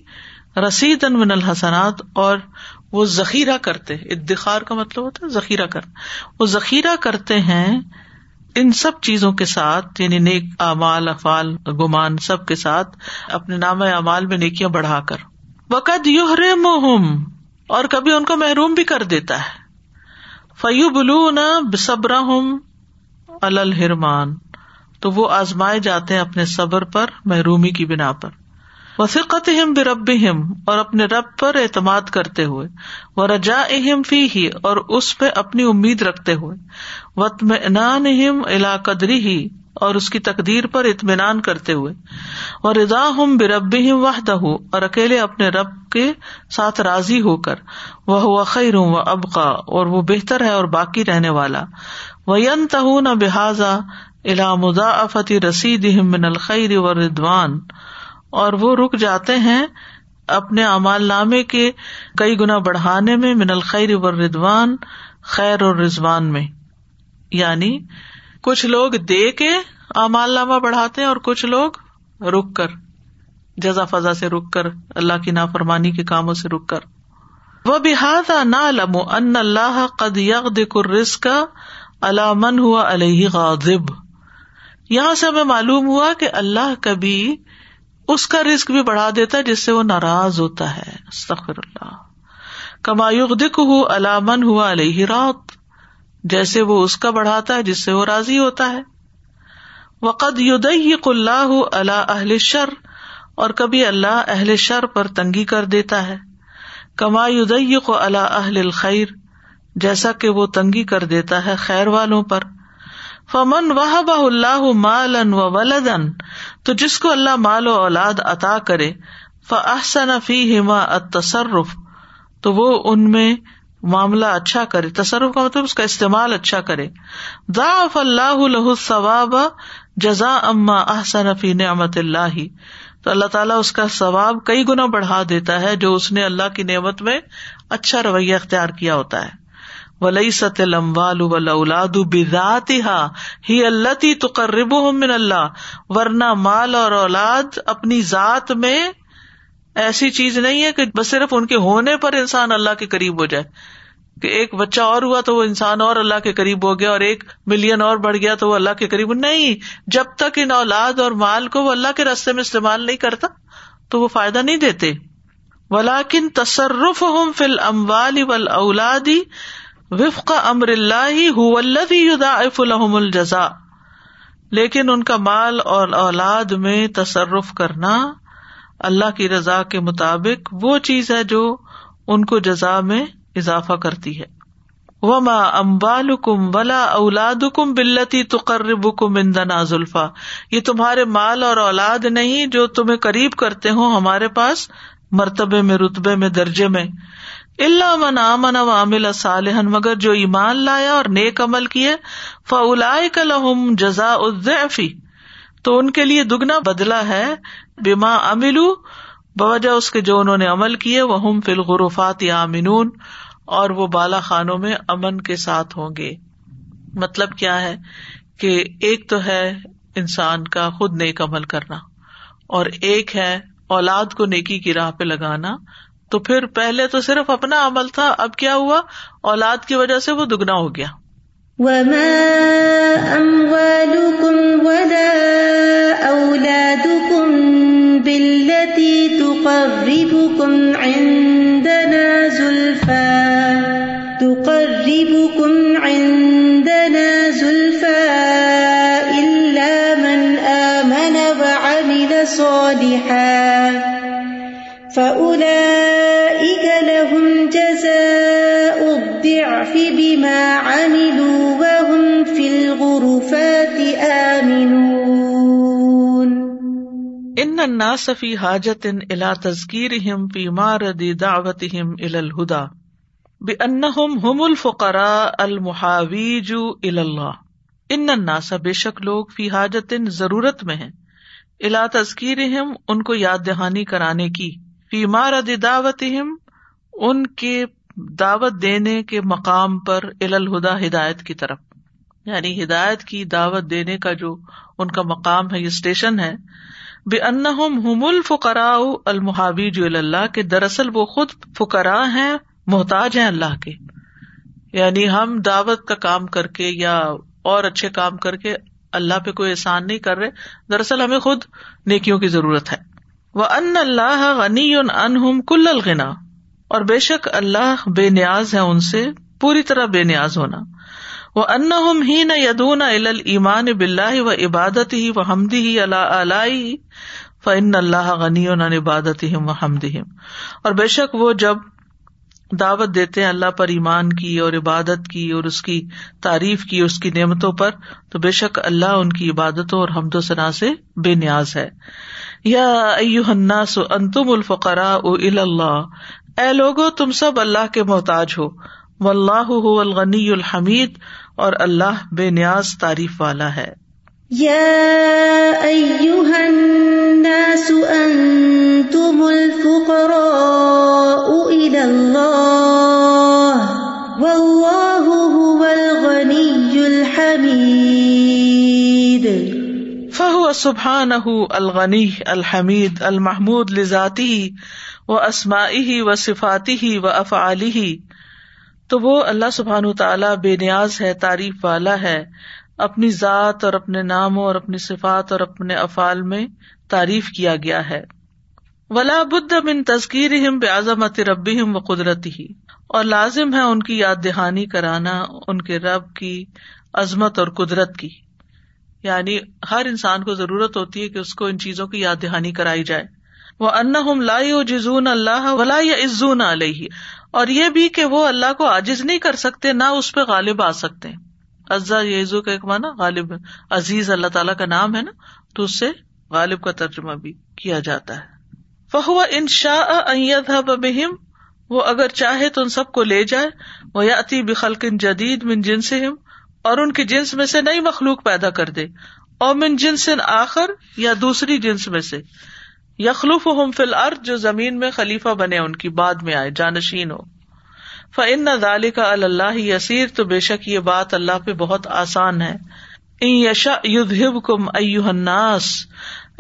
Speaker 1: رسید من الحسنات اور وہ ذخیرہ کرتے ادخار کا مطلب ہوتا ہے ذخیرہ کر وہ ذخیرہ کرتے ہیں ان سب چیزوں کے ساتھ یعنی نیک اعمال، افعال، گمان، سب کے ساتھ اپنے نام اعمال میں نیکیاں بڑھا کر۔ وقت یو محم اور کبھی ان کو محروم بھی کر دیتا ہے۔ فیو بلو نہ بصبر ہوں الرمان تو وہ آزمائے جاتے ہیں اپنے صبر پر، محرومی کی بنا پر۔ وسیقت ہم بے رب اور اپنے رب پر اعتماد کرتے ہوئے وہ رجا اہم فی ہی اور اس پہ اپنی امید رکھتے ہوئے وط انان الا قدری ہی اور اس کی تقدیر پر اطمینان کرتے ہوئے اور رضا ہم بے رب وحدہ اور اکیلے اپنے رب کے ساتھ راضی ہو کر وہ خیر و ابقا اور وہ بہتر ہے اور باقی رہنے والا وہ ین تہ بحاظا الا مدا رسید من الخیر و ردوان اور وہ رک جاتے ہیں اپنے امال نامے کے کئی گنا بڑھانے میں، من الخیر و ردوان خیر اور رضوان میں۔ یعنی کچھ لوگ دے کے امال نامہ بڑھاتے ہیں اور کچھ لوگ رک کر، جزا فضا سے رک کر، اللہ کی نافرمانی کے کاموں سے رک کر۔ وہ بحاظ نہ لم ان اللہ قد یغ رس کا علامن ہوا علیہ غاضب۔ یہاں سے ہمیں معلوم ہوا کہ اللہ کبھی اس کا رسک بھی بڑھا دیتا ہے جس سے وہ ناراض ہوتا ہے۔ اللہ۔ کمایوگ دکھ ہو علامن ہوا علیہ رات جیسے وہ اس کا بڑھاتا ہے جس سے وہ راضی ہوتا ہے۔ وقد یدیق اللہ اللہ اہل شر اور کبھی اللہ اہل شر پر تنگی کر دیتا ہے۔ کما یدیق اللہ اہل الخیر۔ جیسا کہ وہ تنگی کر دیتا ہے خیر والوں پر۔ فمن وہ بہ اللہ مال و ولدن تو جس کو اللہ مال و اولاد عطا کرے فاحسن فی ہما تصرف تو وہ ان میں معاملہ اچھا کرے۔ تصرف کا مطلب اس کا استعمال اچھا کرے۔ ضاف اللہ الہ ثواب جزا اما احسن فی نعمت اللہ تو اللہ تعالیٰ اس کا ثواب کئی گنا بڑھا دیتا ہے، جو اس نے اللہ کی نعمت میں اچھا رویہ اختیار کیا ہوتا ہے۔ ولی ست الموال ولاد بذات ہی اللہ تقرب من اللہ ورنہ مال اور اولاد اپنی ذات میں ایسی چیز نہیں ہے کہ بس صرف ان کے ہونے پر انسان اللہ کے قریب ہو جائے۔ کہ ایک بچہ اور ہوا تو وہ انسان اور اللہ کے قریب ہو گیا اور ایک ملین اور بڑھ گیا تو وہ اللہ کے قریب۔ نہیں، جب تک ان اولاد اور مال کو وہ اللہ کے راستے میں استعمال نہیں کرتا، تو وہ فائدہ نہیں دیتے۔ ولاکن تصرف ہوں فل اموال اولادی وفق امر اللہ الحم الجزا لیکن ان کا مال اور اولاد میں تصرف کرنا اللہ کی رضا کے مطابق وہ چیز ہے جو ان کو جزا میں اضافہ کرتی ہے۔ وما امبال کم ولا اولاد کم بلتی تقرب کم اندنا زلفا یہ تمہارے مال اور اولاد نہیں جو تمہیں قریب کرتے ہوں ہمارے پاس مرتبے میں، رتبے میں، درجے میں۔ اللہ من امن و عامل صالحن مگر جو ایمان لایا اور نیک عمل کیے فلا لہم جزا الضعفی تو ان کے لیے دگنا بدلا ہے بیما املو بوجہ اس کے جو انہوں نے عمل کیے وہ ہم فل غروفات یا اور وہ بالا خانوں میں امن کے ساتھ ہوں گے۔ مطلب کیا ہے؟ کہ ایک تو ہے انسان کا خود نیک عمل کرنا، اور ایک ہے اولاد کو نیکی کی راہ پہ لگانا تو پھر پہلے تو صرف اپنا عمل تھا، اب کیا ہوا؟ اولاد کی وجہ سے وہ دگنا ہو گیا۔
Speaker 2: وما أموالكم ولا أولادكم بالتي تقربكم عندنا زلفى۔ تقربكم عندنا زلفى إلا من آمن وعمل صالحا۔ فأولئك لهم جزاء الضعف بما عملوا وهم في الغرفات آمنون
Speaker 1: ان الناس فی حاجت الا تذکیر فی مارد دعوت الہدا بانہم هم الفقراء المحاویج اللہ ان الناس بے شک لوگ فی حاجت ضرورت میں ہیں۔ الا تذکیر ان کو یاد دہانی کرانے کی۔ فی دعوت ان کے دعوت دینے کے مقام پر الہدا ہدایت کی طرف۔ یعنی ہدایت کی دعوت دینے کا جو ان کا مقام ہے، یہ اسٹیشن ہے۔ بے ان ہم الفقرا المحابی جو اللہ کے دراصل وہ خود فکرا ہیں، محتاج ہیں اللہ کے۔ یعنی ہم دعوت کا کام کر کے یا اور اچھے کام کر کے اللہ پہ کوئی احسان نہیں کر رہے، دراصل ہمیں خود نیکیوں کی ضرورت ہے۔ وہ ان اللہ غنی ان کل الغنا اور بے شک اللہ بے نیاز ہے ان سے، پوری طرح بے نیاز ہونا۔ وہ ان ہی نہ یدون ایمان بلّہ و عبادت ہی و حمدی ہی اللہ فن اللہ غنی عبادت ہم و حمد اور بے شک وہ جب دعوت دیتے ہیں اللہ پر ایمان کی اور عبادت کی اور اس کی تعریف کی، اس کی نعمتوں پر، تو بے شک اللہ ان کی عبادتوں اور حمد و ثنا سے بے نیاز ہے۔ یا الناس انتم الفقراء اللہ اے لوگو، تم سب اللہ کے محتاج ہو۔ و اللہ الغنی الحمید اور اللہ بے نیاز تعریف والا ہے۔
Speaker 2: یا ایوہ الناس انتم الفقراء الى اللہ واللہ هو الغنی الحمید۔
Speaker 1: فهو سبحانه الغنی الحمید المحمود لذاتی و اسمای لذاته واسمائه وصفاته وافعاله تو وہ اللہ سبحان تعالیٰ بے نیاز ہے، تعریف والا ہے۔ اپنی ذات اور اپنے ناموں اور اپنی صفات اور اپنے افعال میں تعریف کیا گیا ہے۔ ولا بد من تذکیر بے عظمت ربی و قدرتی ہی اور لازم ہے ان کی یاد دہانی کرانا، ان کے رب کی عظمت اور قدرت کی۔ یعنی ہر انسان کو ضرورت ہوتی ہے کہ اس کو ان چیزوں کی یاد دہانی کرائی جائے۔ وہ ان لائی جزون اللہ ولا یا عزون علیہ اور یہ بھی کہ وہ اللہ کو عاجز نہیں کر سکتے، نہ اس پہ غالب آ سکتے۔ ازا یزو کا ایک مانا غالب، عزیز، اللہ تعالیٰ کا نام ہے نا، تو اس سے غالب کا ترجمہ بھی کیا جاتا ہے۔ فہو ان شاہ بہم وہ اگر چاہے تو ان سب کو لے جائے۔ وہ یا اتی بخلقن جدید من جنس اور ان کی جنس میں سے نئی مخلوق پیدا کر دے۔ اور من جنس آخر یا دوسری جنس میں سے۔ یخلوف ہم فل ارد جو زمین میں خلیفہ بنے، ان کی بعد میں آئے، جانشین ہو۔ فن ذالی کا اللہ یسیر تو بے شک یہ بات اللہ پہ بہت آسان ہے۔ ان یشا یدھب کم الناس۔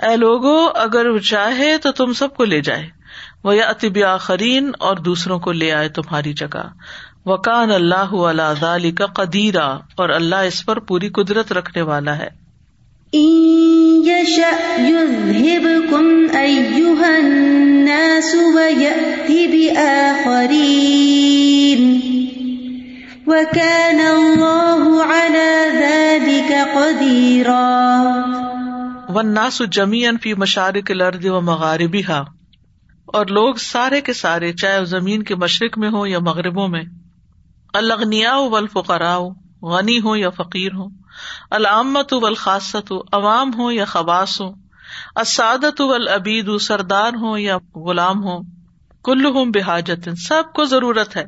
Speaker 1: اے لوگو، اگر چاہے تو تم سب کو لے جائے۔ وہ یا اطب آخرین اور دوسروں کو لے آئے تمہاری جگہ۔ وکان اللہ علی کا قدیرا اور اللہ اس پر پوری قدرت رکھنے والا ہے۔
Speaker 2: وكان الله على ذلك قديرا
Speaker 1: والناس جميعا في مشارق الارض ومغاربها اور لوگ سارے کے سارے چاہے زمین کے مشرق میں ہو یا مغربوں میں الغنیا والفقراء، غنی ہو یا فقیر ہو العامت والخاصت عوام ہو یا خواص ہو اسادت والعبید، سردار ہو یا غلام ہو کل ہوں بحاجت، سب کو ضرورت ہے۔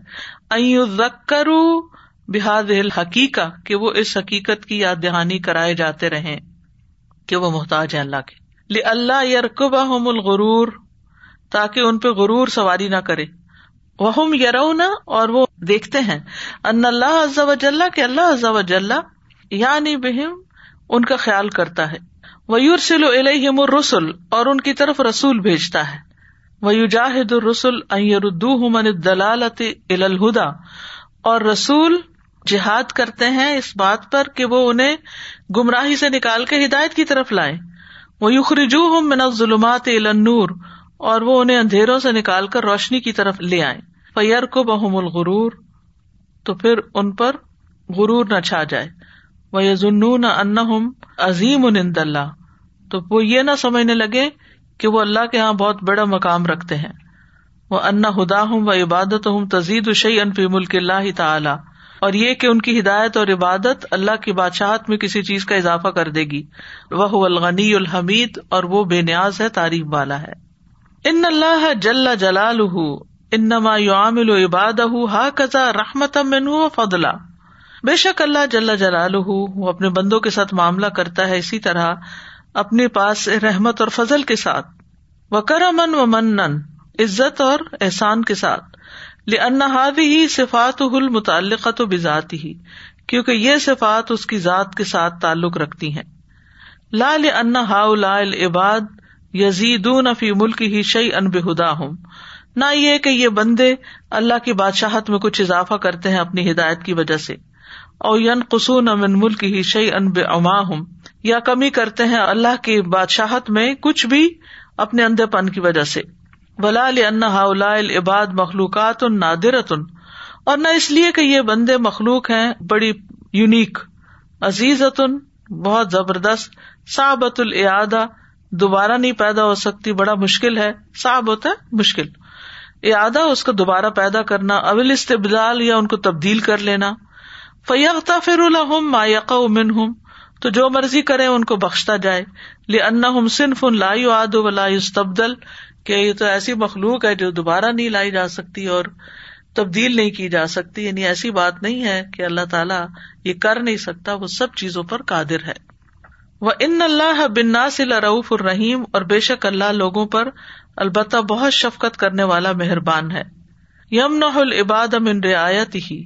Speaker 1: کرو بحاد الحقیقہ، کہ وہ اس حقیقت کی یاد دہانی کرائے جاتے رہے کہ وہ محتاج ہے اللہ کے۔ اللہ یرکبہ الغرور، تاکہ ان پہ غرور سواری نہ کرے۔ وہ یرونا اور وہ دیکھتے ہیں ان اللہ عزا وجاللہ کہ اللہ عزا وجاللہ یعنی بہم ان کا خیال کرتا ہے ویورسل الیہم الرسل اور ان کی طرف رسول بھیجتا ہے ویجاہد الرسل ان یردوہم عن الدلالۃ الی اور رسول جہاد کرتے ہیں اس بات پر کہ وہ انہیں گمراہی سے نکال کے ہدایت کی طرف لائیں ویخرجوہم من الظلمات الی النور اور وہ انہیں اندھیروں سے نکال کر روشنی کی طرف لے آئے فیر کو بہم الغرور، تو پھر ان پر غرور نہ چھا جائے۔ وہ ظنون ان عظیم ان اللہ تو وہ یہ نہ سمجھنے لگے کہ وہ اللہ کے یہاں بہت بڑا مقام رکھتے ہیں۔ وہ ان ہدا ہوں و عبادت ہوں تزید الشی انفی ملک اللہ تعالی اور یہ کہ ان کی ہدایت اور عبادت اللہ کی بادشاہت میں کسی چیز کا اضافہ کر دے گی۔ وہ الغنی الحمید اور وہ بے نیاز ہے تعریف والا ہے۔ ان اللہ جل جلال انما یعامل عباد ہا کزا رحمت من بے شک اللہ جل جلال وہ اپنے بندوں کے ساتھ معاملہ کرتا ہے اسی طرح اپنے پاس رحمت اور فضل کے ساتھ. و کرمن و من عزت اور احسان کے ساتھ. لہٰذی ہی صفات ہل تو بذات ہی کیونکہ یہ صفات اس کی ذات کے ساتھ تعلق رکھتی ہیں. لال ان ہا العباد یزیدون فی ملک ہی شعی ان بہدا ہوں نہ یہ کہ یہ بندے اللہ کی بادشاہت میں کچھ اضافہ کرتے ہیں اپنی ہدایت کی وجہ سے۔ اور ین قسون امن ملک ہی شعی ان بے اما ہوں یا کمی کرتے ہیں اللہ کی بادشاہت میں کچھ بھی اپنے اندھے پن کی وجہ سے۔ ولا ان عباد مخلوقات ان نادرتن۔ اور نہ اس لیے کہ یہ بندے مخلوق ہیں، بڑی یونیک، عزیزتن، بہت زبردست۔ صابت العادہ دوبارہ نہیں پیدا ہو سکتی، بڑا مشکل ہے۔ صاحب ہوتا ہے، مشکل۔ ارادہ اس کو دوبارہ پیدا کرنا اول استبدال یا ان کو تبدیل کر لینا۔ فیغتا فر الحم ما یق امن ہوں تو جو مرضی کرے ان کو بخشتا جائے۔ لی ان صنف ان لا آد و لا کہ یہ تو ایسی مخلوق ہے جو دوبارہ نہیں لائی جا سکتی اور تبدیل نہیں کی جا سکتی۔ یعنی ایسی بات نہیں ہے کہ اللہ تعالیٰ یہ کر نہیں سکتا، وہ سب چیزوں پر قادر ہے۔ وہ ان اللہ بننا رعف الرحیم اور بے شک اللہ لوگوں پر البتہ بہت شفقت کرنے والا مہربان ہے۔ یم نہ العباد من رعایت ہی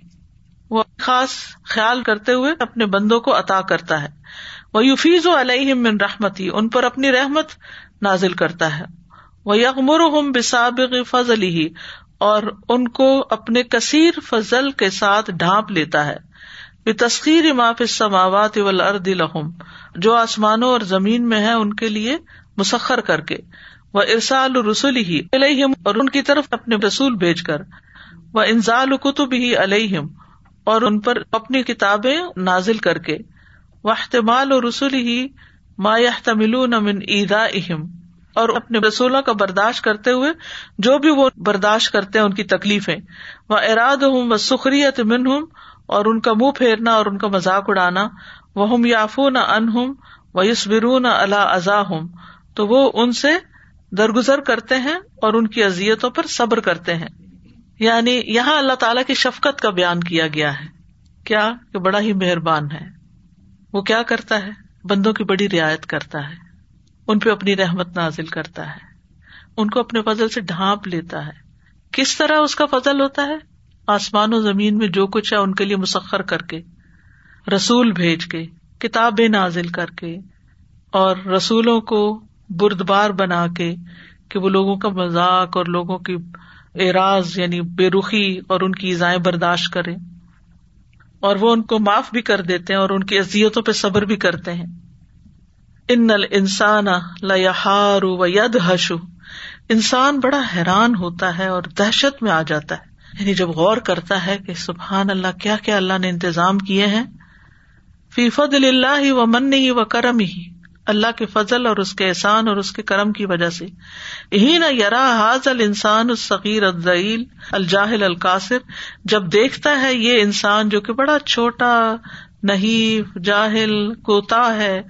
Speaker 1: وہ خاص خیال کرتے ہوئے اپنے بندوں کو عطا کرتا ہے۔ وہ یوفیز و علیہ من رحمت ہی ان پر اپنی رحمت نازل کرتا ہے۔ وہ یغمر ہم بسابق فضل ہی اور ان کو اپنے کثیر فضل کے ساتھ ڈھانپ لیتا ہے۔ بے تسخیر معاف سماوات ولاد لہم، جو آسمانوں اور زمین میں ہے ان کے لیے مسخر کر کے۔ وہ ارسال رسول ہی علیہم اور ان کی طرف اپنے رسول بھیج کر۔ وہ انزال کتب ہی علیہم اور ان پر اپنی کتابیں نازل کر کے۔ وہ احتمال و رسول ہی ما تمل من عیدا اہم اور اپنے رسولوں کا برداشت کرتے ہوئے جو بھی وہ برداشت کرتے ہیں ان کی تکلیفیں۔ وہ اراد ہوں وہ سخریت من ہوں اور ان کا منہ پھیرنا اور ان کا مذاق اڑانا۔ وہ ہم یافو نہ ان ہوں وہ یس برون اللہ ازا ہوں تو وہ ان سے درگزر کرتے ہیں اور ان کی ازیتوں پر صبر کرتے ہیں۔ یعنی یہاں اللہ تعالی کی شفقت کا بیان کیا گیا ہے۔ کیا؟ کہ بڑا ہی مہربان ہے۔ وہ کیا کرتا ہے؟ بندوں کی بڑی رعایت کرتا ہے۔ ان پہ اپنی رحمت نازل کرتا ہے۔ ان کو اپنے فضل سے ڈھانپ لیتا ہے۔ کس طرح اس کا فضل ہوتا ہے؟ آسمان و زمین میں جو کچھ ہے ان کے لیے مسخر کر کے، رسول بھیج کے، کتابیں نازل کر کے، اور رسولوں کو بردبار بنا کے کہ وہ لوگوں کا مذاق اور لوگوں کی اعراض یعنی بے رخی اور ان کی ایزائیں برداشت کرے اور وہ ان کو معاف بھی کر دیتے ہیں اور ان کی ازیتوں پہ صبر بھی کرتے ہیں۔ ان نل انسان لہار و ید ہشو انسان بڑا حیران ہوتا ہے اور دہشت میں آ جاتا ہے۔ یعنی جب غور کرتا ہے کہ سبحان اللہ، کیا کیا اللہ نے انتظام کیے ہیں؟ فیفد اللہ و من ہی و کرم ہی اللہ کے فضل اور اس کے احسان اور اس کے کرم کی وجہ سے۔ یہی نہ یرا حاض ال انسان الصغیر الزعیل الجاہل القاصر۔ جب دیکھتا ہے یہ انسان جو کہ بڑا چھوٹا، نحیف، جاہل، کوتا ہے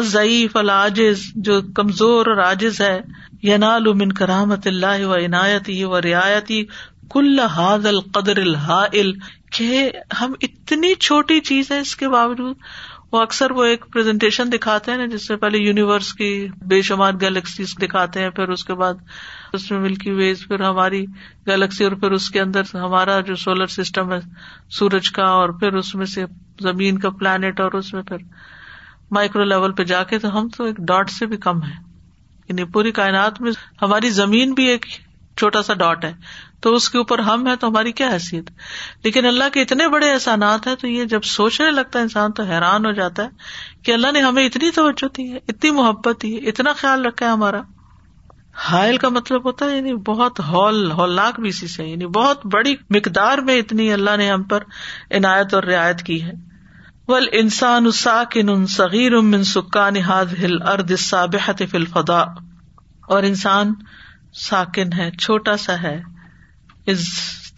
Speaker 1: ضعیف العاجز، جو کمزور اور عاجز ہے۔ ینال من کرامت اللہ و عنایتی و رعایتی کل حاض القدر الحائل۔ کہ ہم اتنی چھوٹی چیز ہے اس کے باوجود۔ وہ اکثر وہ ایک پرزنٹیشن دکھاتے ہیں نا، جس سے پہلے یونیورس کی بے شمار گلیکسیز دکھاتے ہیں، پھر اس کے بعد اس میں ملکی ویز پھر ہماری گلیکسی اور پھر اس کے اندر ہمارا جو سولر سسٹم ہے، سورج کا، اور پھر اس میں سے زمین کا پلانٹ اور اس میں پھر مائکرو لیول پہ جا کے تو ہم تو ایک ڈاٹ سے بھی کم ہے یعنی پوری کائنات میں ہماری زمین بھی ایک چھوٹا سا ڈاٹ ہے۔ تو اس کے اوپر ہم ہے تو ہماری کیا حیثیت؟ لیکن اللہ کے اتنے بڑے احسانات ہیں تو یہ جب سوچنے لگتا ہے انسان تو حیران ہو جاتا ہے کہ اللہ نے ہمیں اتنی توجہ دی ہے، اتنی محبت دی ہے، اتنا خیال رکھا ہے ہمارا۔ حائل کا مطلب ہوتا ہے یعنی بہت ہال ہولناک بھی اسی سے یعنی بہت بڑی مقدار میں اتنی اللہ نے ہم پر عنایت اور رعایت کی ہے۔ ول انسان ساکن صغیر من سکان هذه الارض السابحه في الفضاء۔ اور انسان ساکن ہے، چھوٹا سا ہے۔ اس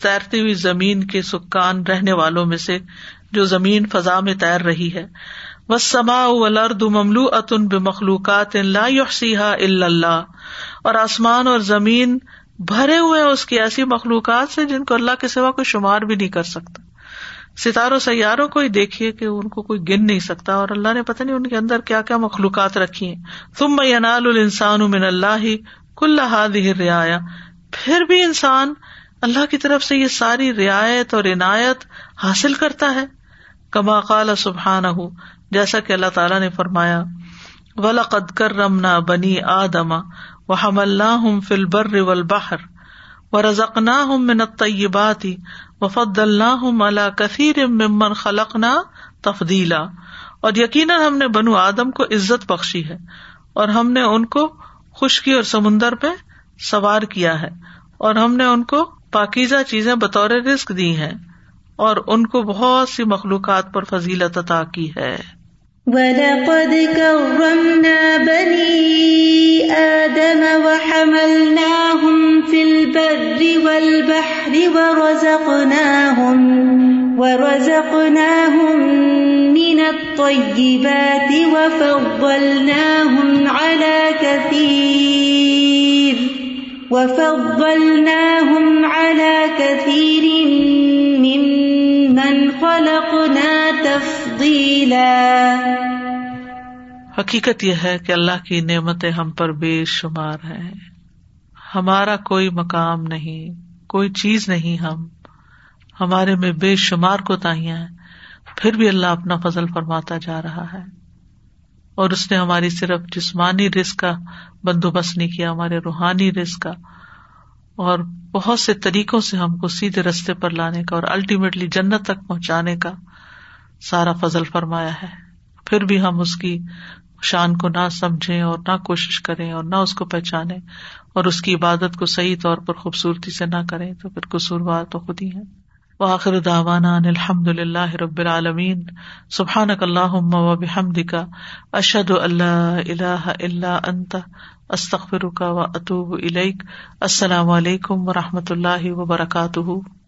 Speaker 1: تیرتی ہوئی زمین کے سکان رہنے والوں میں سے جو زمین فضا میں تیر رہی ہے۔ وہ سما ولرد مملو اتن بے مخلوقات اللہ اور آسمان اور زمین بھرے ہوئے اس کی ایسی مخلوقات سے جن کو اللہ کے سوا کوئی شمار بھی نہیں کر سکتا۔ ستاروں سیاروں کو ہی دیکھیے کہ ان کو کوئی گن نہیں سکتا۔ اور اللہ نے پتا نہیں ان کے اندر کیا کیا مخلوقات رکھی ہیں۔ تم میں انال السان من اللہ ہی کل رعایا پھر بھی انسان اللہ کی طرف سے یہ ساری رعایت اور عنایت حاصل کرتا ہے۔ کما قال سبحان جیسا کہ اللہ تعالیٰ نے فرمایا ولا قد کر رمنا بنی آدما و ہم اللہ فل بر ول بہر و رزق نہ ہوں منت طیباتی وفد اللہ اللہ کثیر ممن خلق نہ تفدیلا اور یقیناً ہم نے بنو آدم کو عزت بخشی ہے اور ہم نے ان کو خشکی اور سمندر پہ سوار کیا ہے اور ہم نے ان کو پاکیزہ چیزیں بطور رسک دی ہیں اور ان کو بہت سی مخلوقات پر فضیلت عطا کی ہے۔
Speaker 2: وَلَقَدْ كَرَّمْنَا بَنِي آدَمَ وَحَمَلْنَاهُمْ فِي الْبَرِّ وَالْبَحْرِ وَرَزَقْنَاهُمْ وَرَزَقْنَاهُمْ مِنَ الطَّيِّبَاتِ وَفَضَّلْنَاهُمْ عَلَى كَثِيرٍ وَفَضَّلْنَاهُمْ عَلَى كَثِيرٍ مِّمَّنْ خَلَقْنَا تَفْضِيلًا.
Speaker 1: حقیقت یہ ہے کہ اللہ کی نعمتیں ہم پر بے شمار ہیں۔ ہمارا کوئی مقام نہیں، کوئی چیز نہیں ہم۔ ہمارے میں بے شمار کوتاہیاں ہیں۔ پھر بھی اللہ اپنا فضل فرماتا جا رہا ہے۔ اور اس نے ہماری صرف جسمانی رسک کا بندوبست نہیں کیا، ہمارے روحانی رسک کا۔ اور بہت سے طریقوں سے ہم کو سیدھے رستے پر لانے کا اور الٹیمیٹلی جنت تک پہنچانے کا سارا فضل فرمایا ہے۔ پھر بھی ہم اس کی شان کو نہ سمجھیں اور نہ کوشش کریں اور نہ اس کو پہچانے اور اس کی عبادت کو صحیح طور پر خوبصورتی سے نہ کریں تو پھر قصوروار تو خود ہی ہے وآخر دعوانا ان الحمد للہ رب العالمین. سبحانک اللہم و بحمدک. اشہد ان لا الہ الا انت. استغفرک و اتوب الیک. السلام علیکم و رحمۃ اللہ وبرکاتہ.